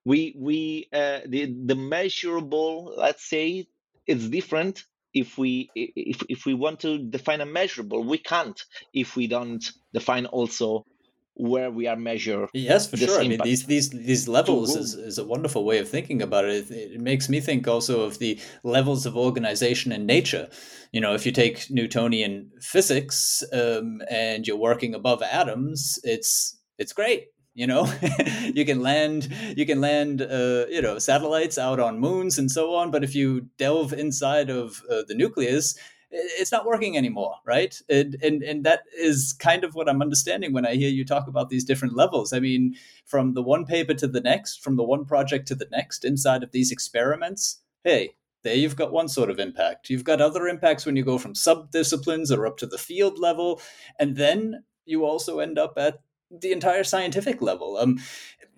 we we uh, the the measurable let's say it's different if we if if we want to define a measurable we can't if we don't define also where we are measured. Yes, for sure. Impact. I mean, these these these levels is, is a wonderful way of thinking about it. it. It makes me think also of the levels of organization in nature. You know, if you take Newtonian physics um, and you're working above atoms, it's it's great you know? *laughs* You can land you can land uh, you know satellites out on moons and so on but if you delve inside of uh, the nucleus it's not working anymore right? And, and and that is kind of what i'm understanding when i hear you talk about these different levels. I mean from the one paper to the next from the one project to the next inside of these experiments hey there you've got one sort of impact. You've got other impacts when you go from sub disciplines or up to the field level and then you also end up at the entire scientific level. Um,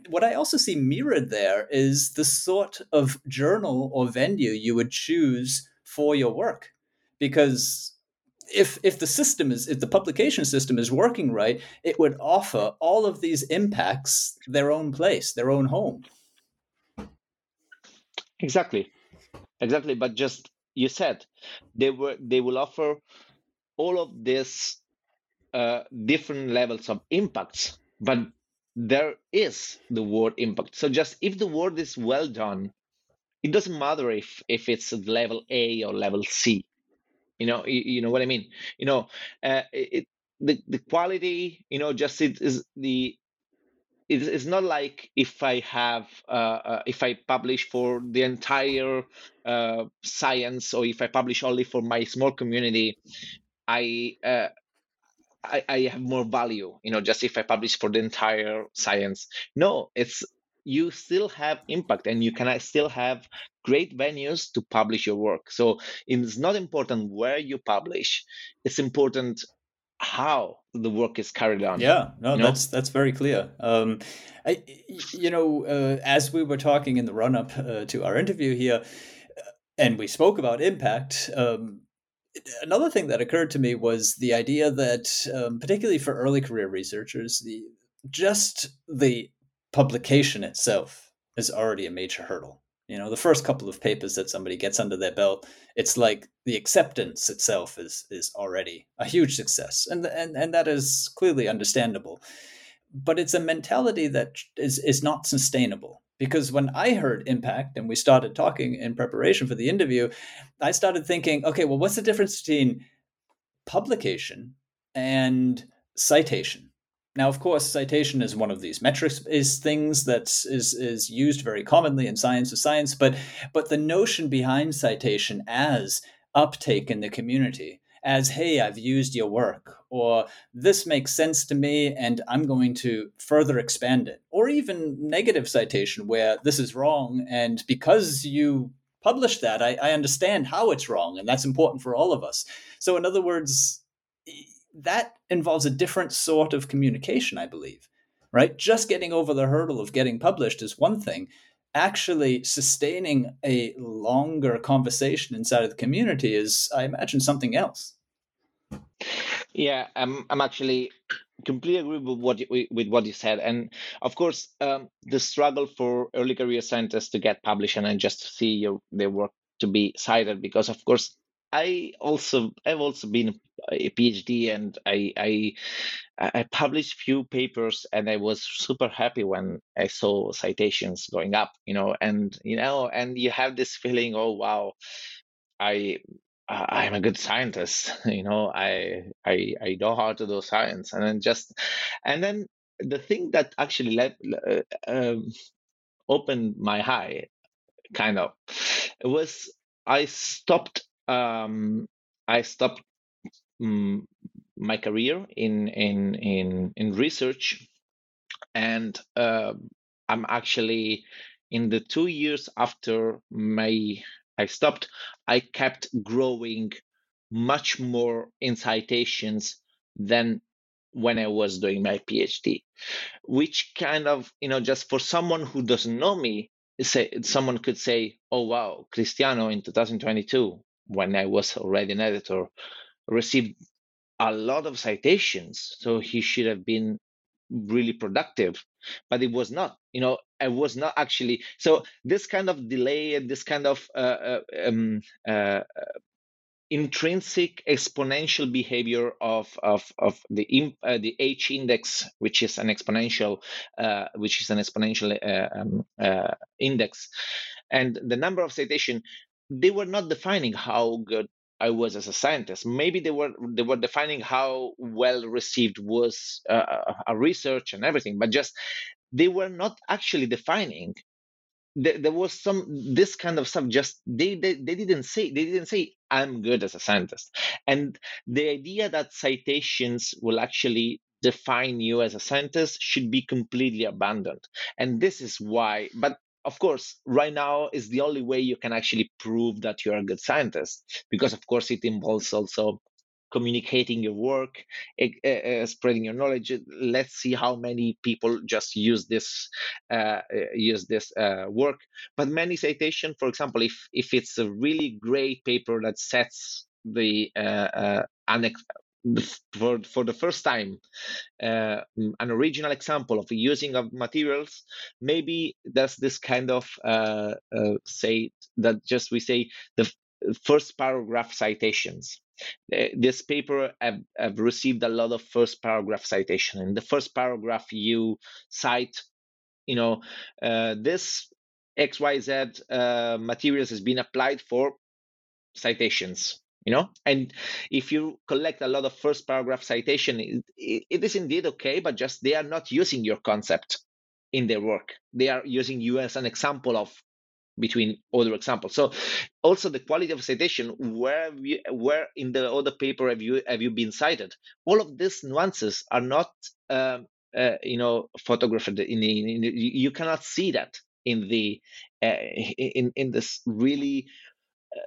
what I also see mirrored there is the sort of journal or venue you would choose for your work, because if if the system is if the publication system is working right, it would offer all of these impacts their own place, their own home. Exactly, exactly. But just you said they were they will offer all of this uh, different levels of impacts, but there is the word impact. So just if the word is well done, it doesn't matter if if it's level A or level C. You know, you, you know what I mean. You know, uh, it, the the quality. You know, just it is the it's not like if I have uh, uh, if I publish for the entire uh, science or if I publish only for my small community, I uh, I, I have more value, you know, just if I publish for the entire science. No, it's you still have impact and you can still have great venues to publish your work. So it's not important where you publish, it's important how the work is carried on. Yeah, no, you know? that's that's very clear. Um, I, you know, uh, as we were talking in the run up uh, to our interview here, uh, and we spoke about impact. Um, another thing that occurred to me was the idea that, um, particularly for early career researchers, the just the publication itself is already a major hurdle. You know, the first couple of papers that somebody gets under their belt, it's like the acceptance itself is is already a huge success, and and and that is clearly understandable. but it's a mentality that is is not sustainable because when I heard impact and we started talking in preparation for the interview, I started thinking, okay, well, what's the difference between publication and citation? Now, of course, citation is one of these metrics is things that is is used very commonly in science of science, but but the notion behind citation as uptake in the community, as hey, I've used your work, or this makes sense to me and I'm going to further expand it, or even negative citation where this is wrong and because you published that, I, I understand how it's wrong, and that's important for all of us. So, in other words, that involves a different sort of communication, I believe, right? Just getting over the hurdle of getting published is one thing. Actually, sustaining a longer conversation inside of the community is, I imagine, something else. Yeah, I'm, I'm actually completely agree with what you, with what you said, and of course, um, the struggle for early career scientists to get published and just see your their work to be cited, because of course, I also I've also been a PhD and I I I published few papers and I was super happy when I saw citations going up, you know, and you know, and you have this feeling, oh wow, I I'm a good scientist, *laughs* you know, I I I know how to do science, and then just and then the thing that actually let uh, um, opened my eye, kind of, was I stopped um, I stopped um, my career in in in in research, and uh, I'm actually in the two years after my I stopped, I kept growing much more in citations than when I was doing my PhD, which kind of, you know, just for someone who doesn't know me, say someone could say, "Oh wow, Cristiano in 2022 when I was already an editor, received a lot of citations. So he should have been really productive, but it was not. You know, I was not actually. So this kind of delay and this kind of uh, uh, um, uh, intrinsic exponential behavior of of of the uh, the H index, which is an exponential, uh, which is an exponential uh, um, index, and the number of citation they were not defining how good I was as a scientist. Maybe they were they were defining how well received was uh, a research and everything, but just they were not actually defining. There, there was some this kind of stuff. Just they, they they didn't say they didn't say I'm good as a scientist, and the idea that citations will actually define you as a scientist should be completely abandoned. And this is why. But of course, right now is the only way you can actually prove that you're a good scientist, because of course it involves also communicating your work, uh, spreading your knowledge. Let's see how many people just use this uh, use this uh, work. But many citation, for example, if if it's a really great paper that sets the annex for for the first time uh, an original example of using of materials maybe there's this kind of uh, uh, say that just we say the first paragraph citations. Uh, this paper have, have received a lot of first paragraph citation. In the first paragraph you cite you know uh, this xyz uh, materials has been applied for citations you know? And if you collect a lot of first paragraph citation it, it is indeed okay but just they are not using your concept in their work. They are using you as an example of between other examples. So also the quality of citation where you, where in the other paper have you have you been cited? All of these nuances are not um, uh, you know photographed in, in, in, you cannot see that in the uh, in in this really uh,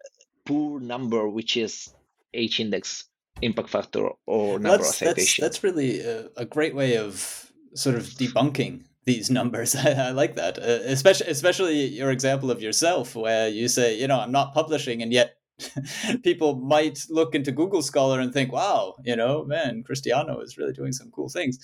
poor number, which is H index impact factor or number that's, of citations. That's, that's really a, a, great way of sort of debunking these *laughs* numbers. I, I like that, uh, especially especially your example of yourself, where you say, you know, I'm not publishing, and yet *laughs* people might look into Google Scholar and think, wow, you know, man, Cristiano is really doing some cool things.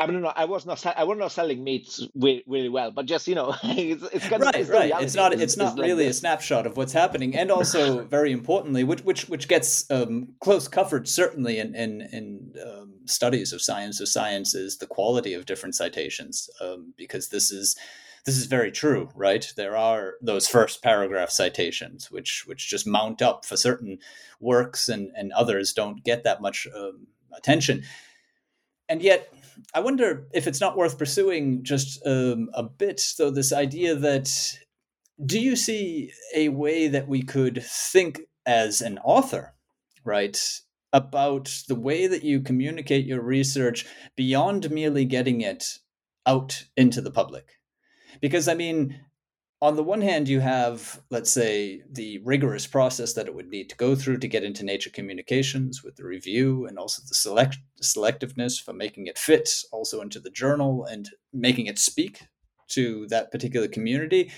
I don't know. I was not. I was not selling meats really, really well, but just you know, *laughs* it's, it's kind right, of, it's right. It's not. It's, it's not like really a snapshot of what's happening, and also *laughs* very importantly, which which which gets um, close covered certainly in in, in um, studies of science of science is the quality of different citations, um, because this is this is very true, right? There are those first paragraph citations which which just mount up for certain works, and and others don't get that much um, attention, and yet I wonder if it's not worth pursuing just um, a bit, though, this idea that do you see a way that we could think as an author, right, about the way that you communicate your research beyond merely getting it out into the public? Because, I mean, on the one hand, you have, let's say, the rigorous process that it would need to go through to get into Nature Communications with the review and also the select selectiveness for making it fit also into the journal and making it speak to that particular community.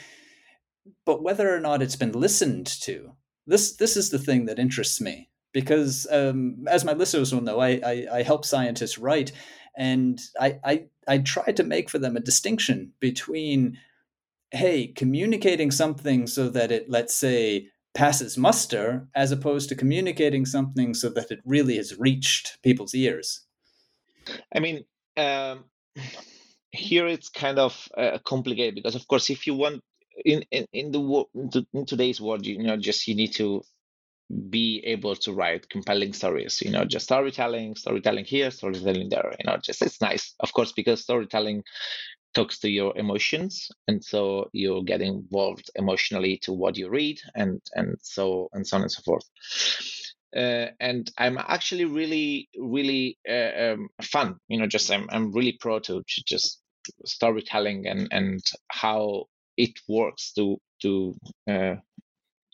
But whether or not it's been listened to, this this is the thing that interests me because, um, as my listeners will know, I, I, I help scientists write, and I, I I try to make for them a distinction between hey, communicating something so that it, let's say, passes muster, as opposed to communicating something so that it really has reached people's ears. I mean, um, *sighs* here it's kind of uh, complicated because, of course, if you want in in, in the in today's world, you know, just you need to be able to write compelling stories you know just storytelling storytelling here storytelling there you know just it's nice of course because storytelling talks to your emotions and so you get involved emotionally to what you read and and so and so on and so forth. Uh, and i'm actually really really uh, um, fun you know just i'm, I'm really pro to, just storytelling and and how it works to to uh,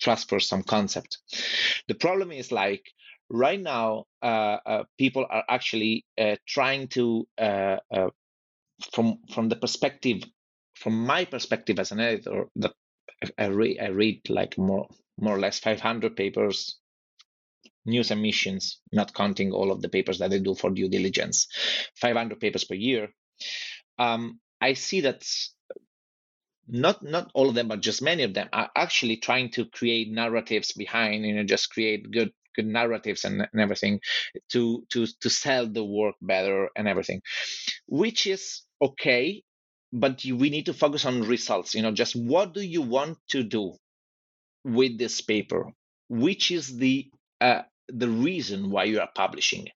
transfer some concept. The problem is like right now uh, uh, people are actually uh, trying to from from the perspective from my perspective as an editor that I read I read like more more or less 500 papers news emissions not counting all of the papers that I do for due diligence 500 papers per year. Um, I see that not not all of them but just many of them are actually trying to create narratives behind you know just create good good narratives and, and everything to to to sell the work better and everything which is okay but we need to focus on results you know just what do you want to do with this paper? Which is the uh, the reason why you are publishing?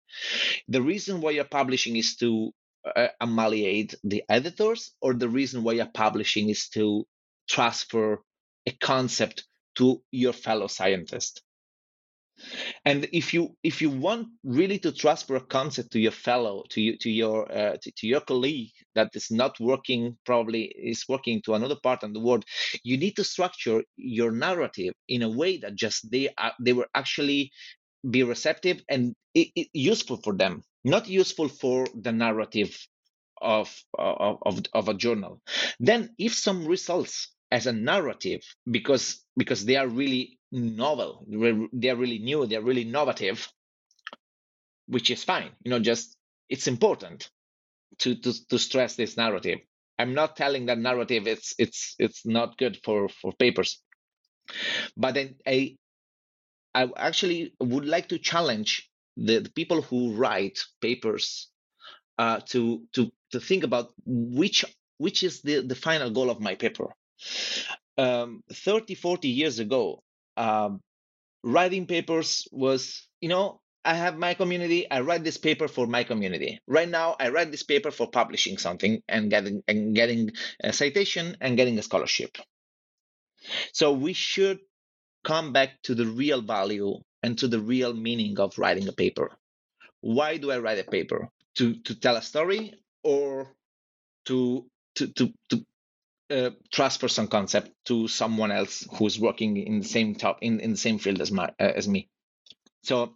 The reason why you're publishing is to uh, ameliorate the editors or the reason why you're publishing is to transfer a concept to your fellow scientist and if you if you want really to transfer a concept to your fellow to you to your uh, to, to your colleague that is not working probably is working to another part of the world you need to structure your narrative in a way that just they are they were actually be receptive and it, it, useful for them not useful for the narrative of, of of of a journal. Then if some results as a narrative because because they are really novel. They are really new they're really innovative which is fine. You know just it's important to to, to stress this narrative. I'm not telling that narrative it's it's it's not good for for papers. But then i i actually would like to challenge the, the people who write papers uh, to to to think about which which is the the final goal of my paper. Um, 30 40 years ago um, writing papers was you know i have my community i write this paper for my community. Right now i write this paper for publishing something and getting and getting a citation and getting a scholarship. So we should come back to the real value and to the real meaning of writing a paper. Why do i write a paper? To to tell a story or to to to, to uh, transfer some concept to someone else who's working in the same top in, in the same field as my uh, as me. So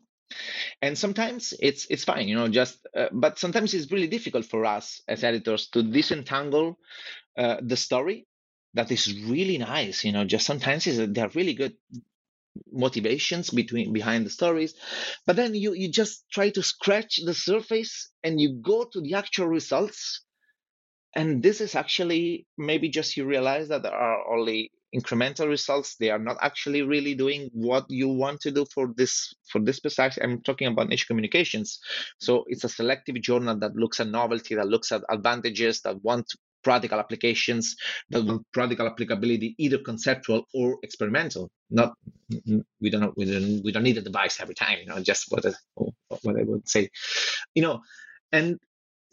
and sometimes it's it's fine you know just uh, but sometimes it's really difficult for us as editors to disentangle uh, the story that is really nice you know just sometimes is they're really good motivations between behind the stories but then you you just try to scratch the surface and you go to the actual results and this is actually maybe just you realize that there are only incremental results. They are not actually really doing what you want to do for this for this specific i'm talking about Nature Communications. So it's a selective journal that looks at novelty that looks at advantages that want practical applications that want practical applicability either conceptual or experimental. Not we don't we don't we don't need a device every time you know just what I, what i would say. You know and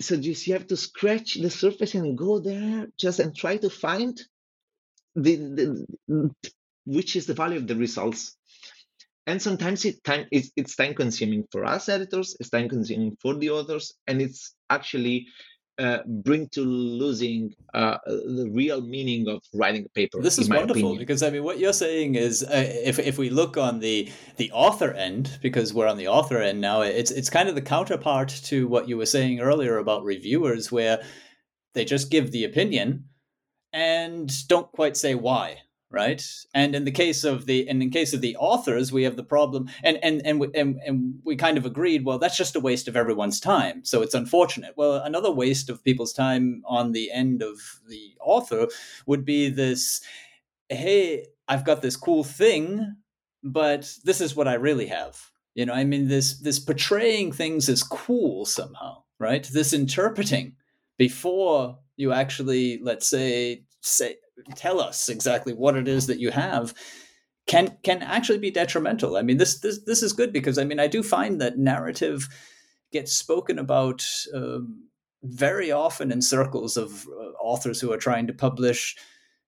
so you have to scratch the surface and go there just and try to find the, the which is the value of the results. And sometimes it time it's, it's time consuming for us editors it's time consuming for the authors and it's actually uh, bring to losing uh, the real meaning of writing a paper. This is wonderful opinion. because I mean, what you're saying is, uh, if if we look on the the author end, because we're on the author end now, it's it's kind of the counterpart to what you were saying earlier about reviewers, where they just give the opinion and don't quite say why right? And in the case of the and in case of the authors we have the problem and and and we, and, and we kind of agreed well that's just a waste of everyone's time so it's unfortunate. Well another waste of people's time on the end of the author would be this hey i've got this cool thing but this is what i really have. You know i mean this this portraying things as cool somehow right? This interpreting before you actually let's say say tell us exactly what it is that you have can can actually be detrimental. I mean, this this this is good because I mean I do find that narrative gets spoken about um, very often in circles of uh, authors who are trying to publish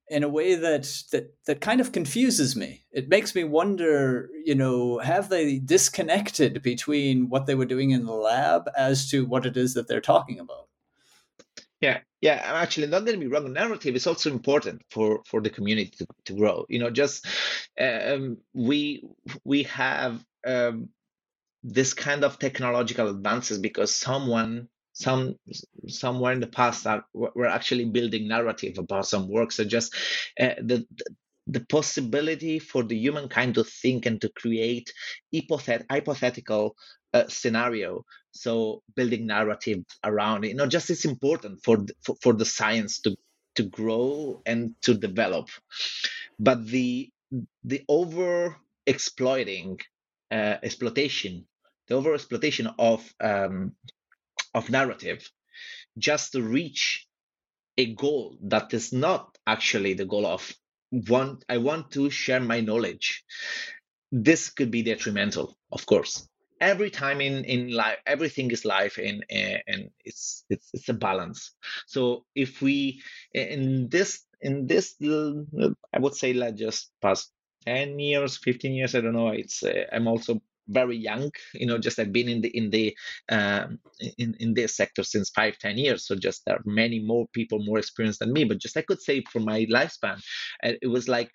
in a way that that that kind of confuses me. It makes me wonder, you know, have they disconnected between what they were doing in the lab as to what it is that they're talking about? Yeah, yeah. Actually not going to be wrong. Narrative is also important for for the community to, to grow. You know, just um, we we have um, this kind of technological advances because someone some somewhere in the past are, were actually building narrative about some work. So just uh, the the possibility for the humankind to think and to create hypothet- hypothetical uh, scenario. So building narrative around it. You know just it's important for, for for the science to to grow and to develop. But the the over exploiting uh, exploitation the over exploitation of um, of narrative just to reach a goal that is not actually the goal of want i want to share my knowledge. This could be detrimental of course. Every time in in life everything is life and and it's it's it's a balance. So if we in this in this i would say like just past 10 years 15 years i don't know it's uh, i'm also very young you know just i've been in the in the um, in in this sector since five ten years so just there are many more people more experienced than me but just i could say for my lifespan it was like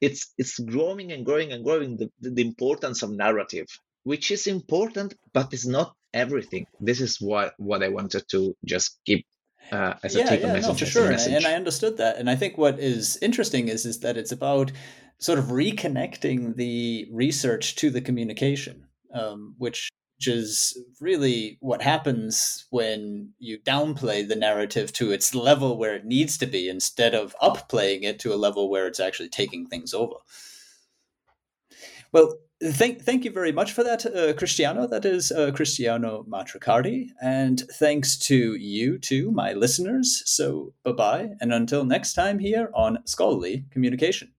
it's it's growing and growing and growing the, the importance of narrative which is important, but it's not everything. This is what what I wanted to just keep uh, as yeah, a take yeah, message. No, for sure, and, and I understood that. And I think what is interesting is is that it's about sort of reconnecting the research to the communication, um, which which is really what happens when you downplay the narrative to its level where it needs to be instead of upplaying it to a level where it's actually taking things over. Well, Thank, thank you very much for that, uh, Cristiano. That is uh, Cristiano Matricardi. And thanks to you too, my listeners. So bye bye. And until next time here on Scholarly Communication.